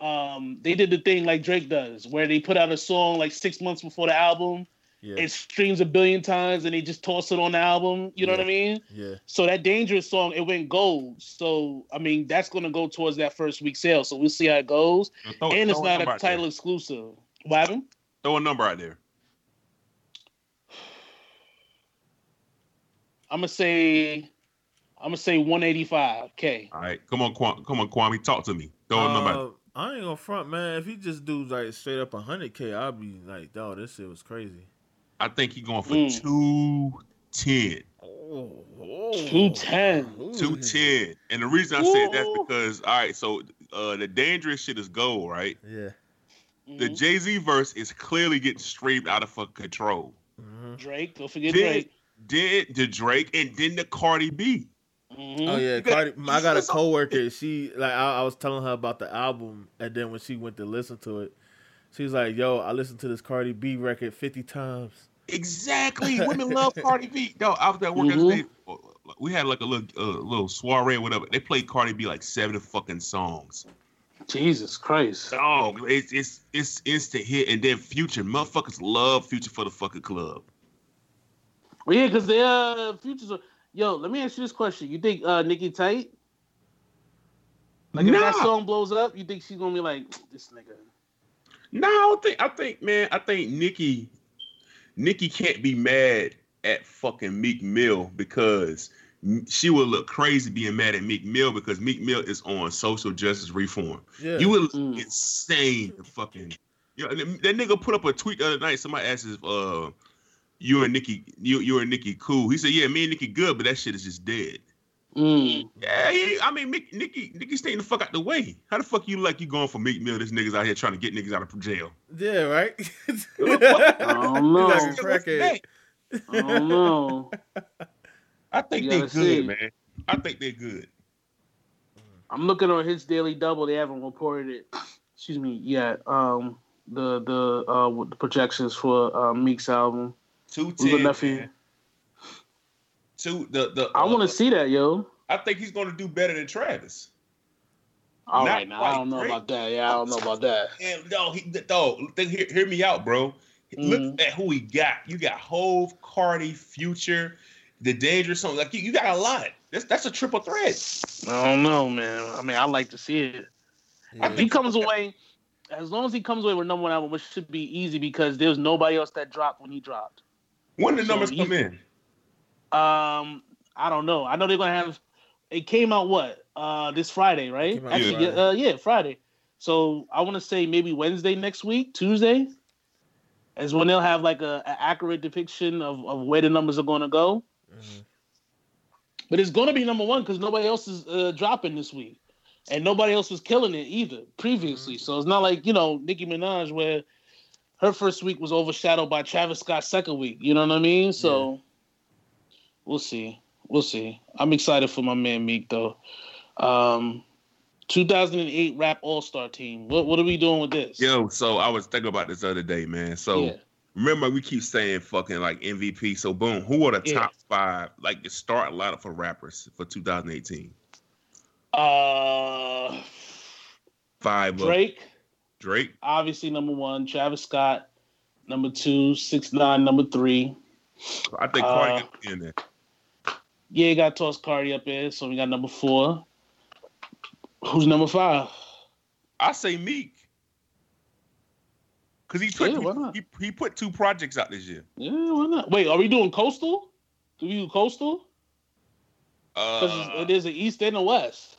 Um, they did the thing like Drake does, where they put out a song like six months before the album. Yeah. It streams a billion times, and they just toss it on the album. You know what I mean? yeah. So that dangerous song, it went gold. So I mean, that's gonna go towards that first week sale. So we'll see how it goes. Throw- and it's not number a out there. title exclusive. What happened? Throw a number out there. I'm gonna say, I'm gonna say 185k. All right, come on, Kwame, come on, Kwame, talk to me. Throw a number. Uh, I ain't gonna front, man. If he just do like straight up hundred k, I'll be like, dog, this shit was crazy. I think he's going for Mm. two ten. Oh, 210. Two ten. And the reason I said that's because all right, so uh the dangerous shit is gold, right? Yeah. The Mhm. Jay Z verse is clearly getting streamed out of fucking control. hmm Drake, don't forget Then, Drake. then the Drake and then the Cardi B. Mhm. Oh yeah, Cardi. I got a coworker. She like I, I was telling her about the album, and then when she went to listen to it, she was like, "Yo, I listened to this Cardi B record fifty times." Exactly. Women love Cardi B. No, I was at work Mhm. yesterday. We had like a little uh, little soiree, or whatever. They played Cardi B like seven fucking songs. Jesus Christ. Oh, it's it's it's instant hit, and then Future motherfuckers love Future for the fucking club. Well, yeah, because their uh, futures are. Yo, let me ask you this question: You think uh, Nicki tight? Like if that song blows up, you think she's gonna be like this nigga? No, I don't think I think man, I think Nicki Nicki can't be mad at fucking Meek Mill because she would look crazy being mad at Meek Mill because Meek Mill is on social justice reform. Yeah. You would look Mm. insane to fucking you know, that that nigga put up a tweet the other night. Somebody asked if uh you and Nicki you you and Nicki cool. He said, Yeah, me and Nicki good, but that shit is just dead. Mm. Yeah, he, I mean, Mick, Nicki, Nicki staying the fuck out the way. How the fuck you like you going for Meek Mill? This niggas out here trying to get niggas out of jail. yeah, right. Who the I don't know. like a What's crackhead. that? I don't know. I think they gotta good, see. man. I think they're good. I'm looking on his daily double. They haven't reported it. Excuse me. yet. Um, the the uh the projections for uh, Meek's album. Two Who's the ten. Nephew? man. The the. I want uh, to see that, yo. I think he's going to do better than Travis. All Not right, now I don't know great. about that. Yeah, I don't know about that. And no, he no. Think, hear, hear me out, bro. Look Mhm. at who he got. You got Hove, Cardi, Future, the Dangerous song. Like you, you got a lot. That's that's a triple threat. I don't know, man. I mean, I like to see it. If he comes away, as long as he comes away with number one album, which should be easy because there's nobody else that dropped when he dropped. When the So numbers he- come in, Um, I don't know. I know they're gonna have. It came out what? Uh, this Friday, right? Actually, Friday. yeah, uh, yeah, Friday. So I want to say maybe Wednesday next week, Tuesday, is when they'll have like a, a accurate depiction of, of where the numbers are gonna go. Mhm. But it's gonna be number one because nobody else is uh, dropping this week, and nobody else was killing it either previously. So it's not like you know Nicki Minaj where her first week was overshadowed by Travis Scott's second week. You know what I mean? So we'll see, we'll see. I'm excited for my man Meek though. Um, 2008 Rap All Star Team. What what are we doing with this? yo. So I was thinking about this other day, man. So yeah. remember we keep saying fucking like MVP. So boom, who are the Yeah. top five like the start lineup for rappers for 2018? Uh, Five of Drake, Drake. obviously number one. Travis Scott, number two. Six nine, number three. I think Uh, Cardi be in there. Yeah, you got to toss Cardi up there. So we got number four. Who's number five? I say Meek. Cause he put Yeah, why he, he put two projects out this year. Yeah, why not? Wait, are we doing coastal? Do we do coastal? Because Uh, there's an east and a west.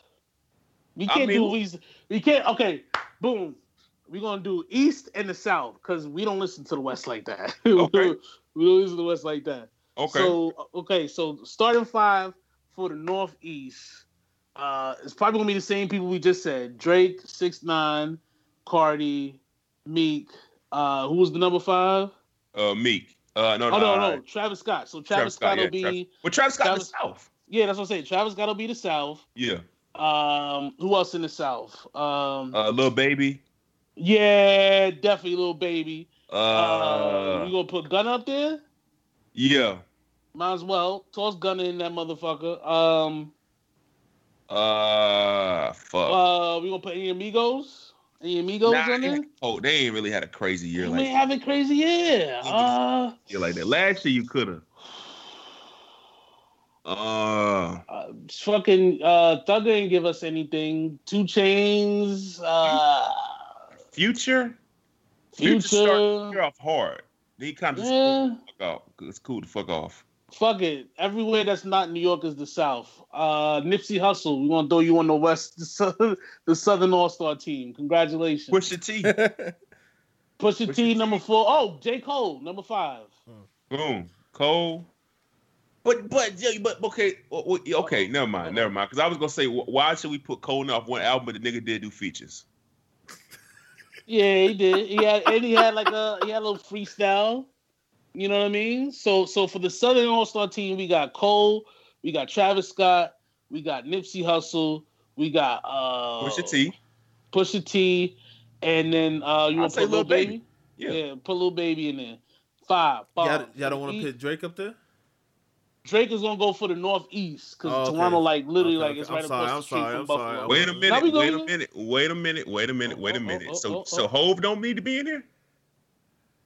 We can't mean- do east. We can't. Okay, boom. We're gonna do east and the south because we don't listen to the west like that. Okay. we don't listen to the west like that. Okay. So okay, so starting five for the northeast. Uh, it's probably gonna be the same people we just said: Drake, Six Nine, Cardi, Meek. Uh, who was the number five? uh, Meek. Uh, no, Oh no, uh, no, Travis Scott. So Travis, Travis Scott, Scott will yeah, be Travis- Well, Travis Scott in the South. yeah. That's what I'm saying. Travis Scott will be the South. Yeah. Um, who else in the South? Um, Uh, Lil Baby. yeah, definitely Lil Baby. Uh, Uh, you gonna put gun up there? yeah. Might as well toss Gunna in that motherfucker. Um, Uh, fuck. uh, we gonna put any Amigos? Any Amigos Nah, in there? oh, they ain't really had a crazy year You like ain't having crazy year. Uh, year like that. Last year you could have. Uh, uh, fucking uh, Thugger didn't give us anything. Two Chainz, uh, future. Future Future. off hard. Then he kind of just Yeah. fuck off. It's cool to fuck off. Fuck it. Everywhere that's not New York is the South. Uh, Nipsey Hussle, we gonna throw you on the West, the Southern, the Southern All Star team. Congratulations. Push the T. Pusha Pusha T, T. number four. Oh, J Cole, number five. Boom. Cole. But but yeah, but okay, o- o- okay, never mind, never mind. Because I was gonna say, why should we put Cole off one album, but the nigga did do features? Yeah, he did. He had and he had like a he had a little freestyle. You know what I mean? So so for the Southern All Star team, we got Cole, we got Travis Scott, we got Nipsey Hussle, we got uh Pusha T. Pusha T, and then uh you want to put Lil Lil Baby. Baby? Yeah. Yeah, put Lil Baby in there. Five. y'all, y'all don't want to put Drake up there? Drake is gonna go for the Northeast because Oh, okay. Toronto, like literally, Okay, like okay. it's I'm right sorry, across I'm the street sorry, from I'm sorry. Buffalo. Wait a minute, wait a minute, wait a minute, wait a minute, wait a Oh, oh, minute. oh, So oh, so oh. Hove don't need to be in there?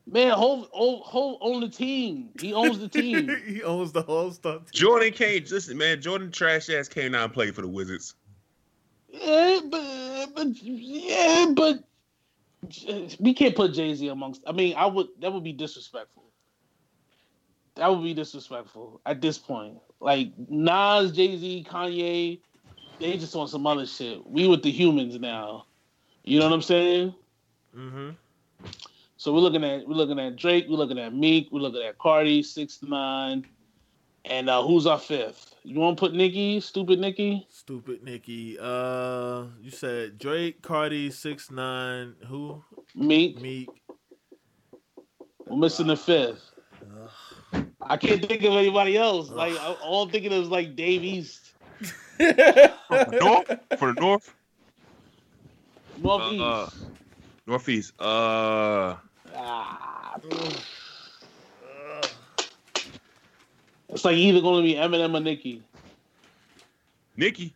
Man, Hove, Hove, Hove own the team. He owns the team. he owns the whole stuff. Jordan came. Listen, man, Jordan trash ass came down and played for the Wizards. yeah, but, but yeah, but we can't put Jay Z amongst. I mean, I would. That would be disrespectful. That would be disrespectful at this point. Like Nas, Jay Z, Kanye, they just want some other shit. We with the humans now. You know what I'm saying? Mm-hmm. So we're looking at we're looking at Drake, we're looking at Meek, we're looking at Cardi, six nine, and uh, who's our fifth? You want to put Nicki, stupid Nicki? Stupid Nicki. Uh, you said Drake, Cardi, six nine. Who? Meek. Meek. We're missing the fifth. Ugh. I can't think of anybody else. Like I- all I'm thinking of is like Dave East, For the North, for the North, Northeast. Uh, Northeast. Uh, ah, it's like either going to be Eminem or Nicki. Nicki.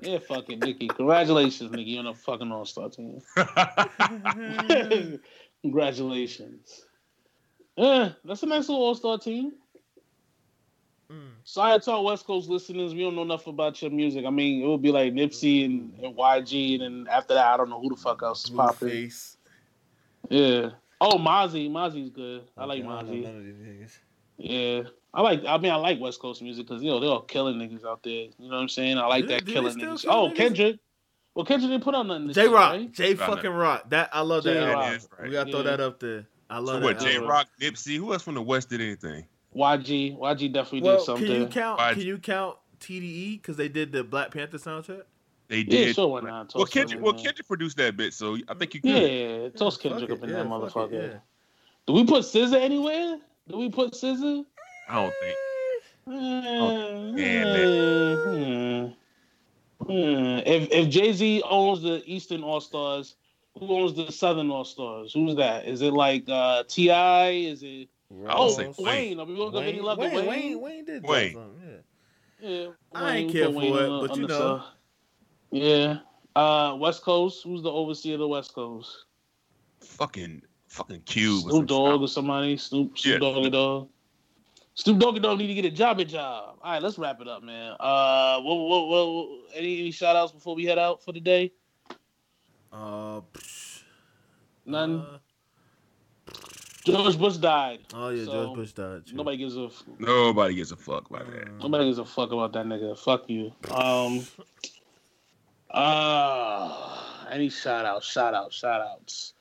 Yeah, fucking Nicki. Congratulations, Nicki, You on a fucking All Star team. Congratulations. Yeah, that's a nice little All Star team. Mm. Sorry to our West Coast listeners, we don't know enough about your music. I mean, it would be like Nipsey and, and YG, and then after that, I don't know who the fuck else is popping. Blueface. Yeah. Oh, Mozzy. Mozzy's good. I like Okay, Mozzy. None of these niggas. Yeah. I like. I mean, I like West Coast music because you know they're all killing niggas out there. You know what I'm saying? I like Do that do killing niggas. kill Oh, niggas? Kendrick. Well, Kendrick didn't put on nothing. Jay Rock, right? J fucking Rock. That I love that. Jay Rock. album. Yeah, right. We gotta throw Yeah. that up there. I love So that. what? Jay Rock, Nipsey. Who else from the West did anything? YG. YG definitely Well, did something. can you count? Why- Can you count TDE because they did the Black Panther soundtrack? They yeah, did. sure. Why not? well, Kendrick. Well. Kendrick produced that bit, so I think you could. Yeah, toss Yeah, Kendrick fuck up in it. that Yeah, it, motherfucker. Do we put SZA anywhere? Do we put SZA? I don't think. Uh, yeah, hmm, hmm. If if Jay Z owns the Eastern All Stars, who owns the Southern All Stars? Who's that? Is it like uh T.I.? Is it oh Wayne? Wayne. Are we gonna give any Wayne, to Wayne, Wayne? Wayne, Wayne did Wayne. something, yeah. Yeah, I ain't care for Wayne it, but you the know. Side. Yeah. Uh, West Coast. Who's the overseer of the West Coast? Fucking fucking Cube. Snoop some Dogg or somebody. Snoop Snoop Yeah. Doggy Dogg. Snoop Doggy Dogg need to get a job at job. All right, let's wrap it up, man. Uh, what, what, what, any, any shout outs before we head out for the day? Uh, psh, None. uh, George Bush died. oh yeah, So, George Bush died. true. Nobody gives a f- Nobody gives a fuck about that. Nobody gives a fuck about that nigga. Fuck you. Um. Uh, any shout outs? Shout outs? Shout outs?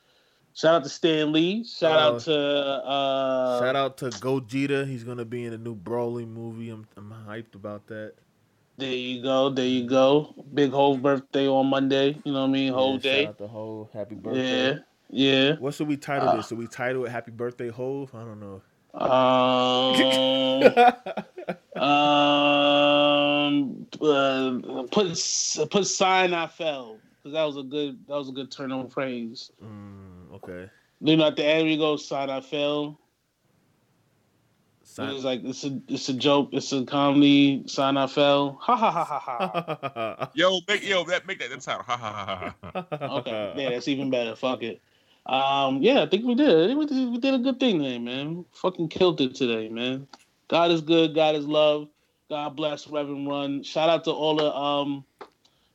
Shout out to Stan Lee. Shout Uh, out to uh. Shout out to Gogeta. He's gonna be in a new Broly movie. I'm I'm hyped about that. There you go. There you go. Big Hove birthday on Monday. You know what I mean? Whole Yeah, day. Shout out to Hove. Happy birthday. Yeah. Yeah. What should we title Uh, this? Should we title it Happy Birthday Hove? I don't know. Um. um. Uh, put put sign I fell because that was a good that was a good turn on phrase. mm, okay. You know, at the end we go sign I fell. Sign- It's like it's a it's a joke. It's a comedy. Sign I fell. Ha ha ha ha ha. Yo, make yo that make that the title. Ha ha ha ha. ha. Okay, yeah, that's even better. Fuck it. Um, yeah, I think we did. I think we did, we did a good thing today, man. Fucking killed it today, man. God is good. God is love. God bless Reverend Run. Shout out to all the um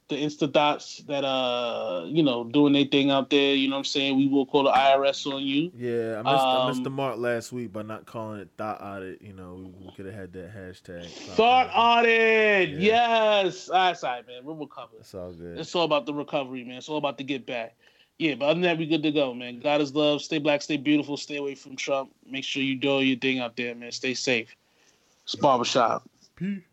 the Insta dots that uh you know doing their thing out there. You know what I'm saying? We will call the IRS on you. Yeah, I missed, I missed Um, the mark last week by not calling it thought audit. You know, we, we could have had that hashtag. Thought audit. Yeah. Yes. That's all right, man. We'll recover. It's all good. It's all about the recovery, man. It's all about the get back. Yeah, but other than that, we good to go, man. God is love. Stay black, stay beautiful, stay away from Trump. Make sure you do your thing out there, man. Stay safe. Barbershop. Peace.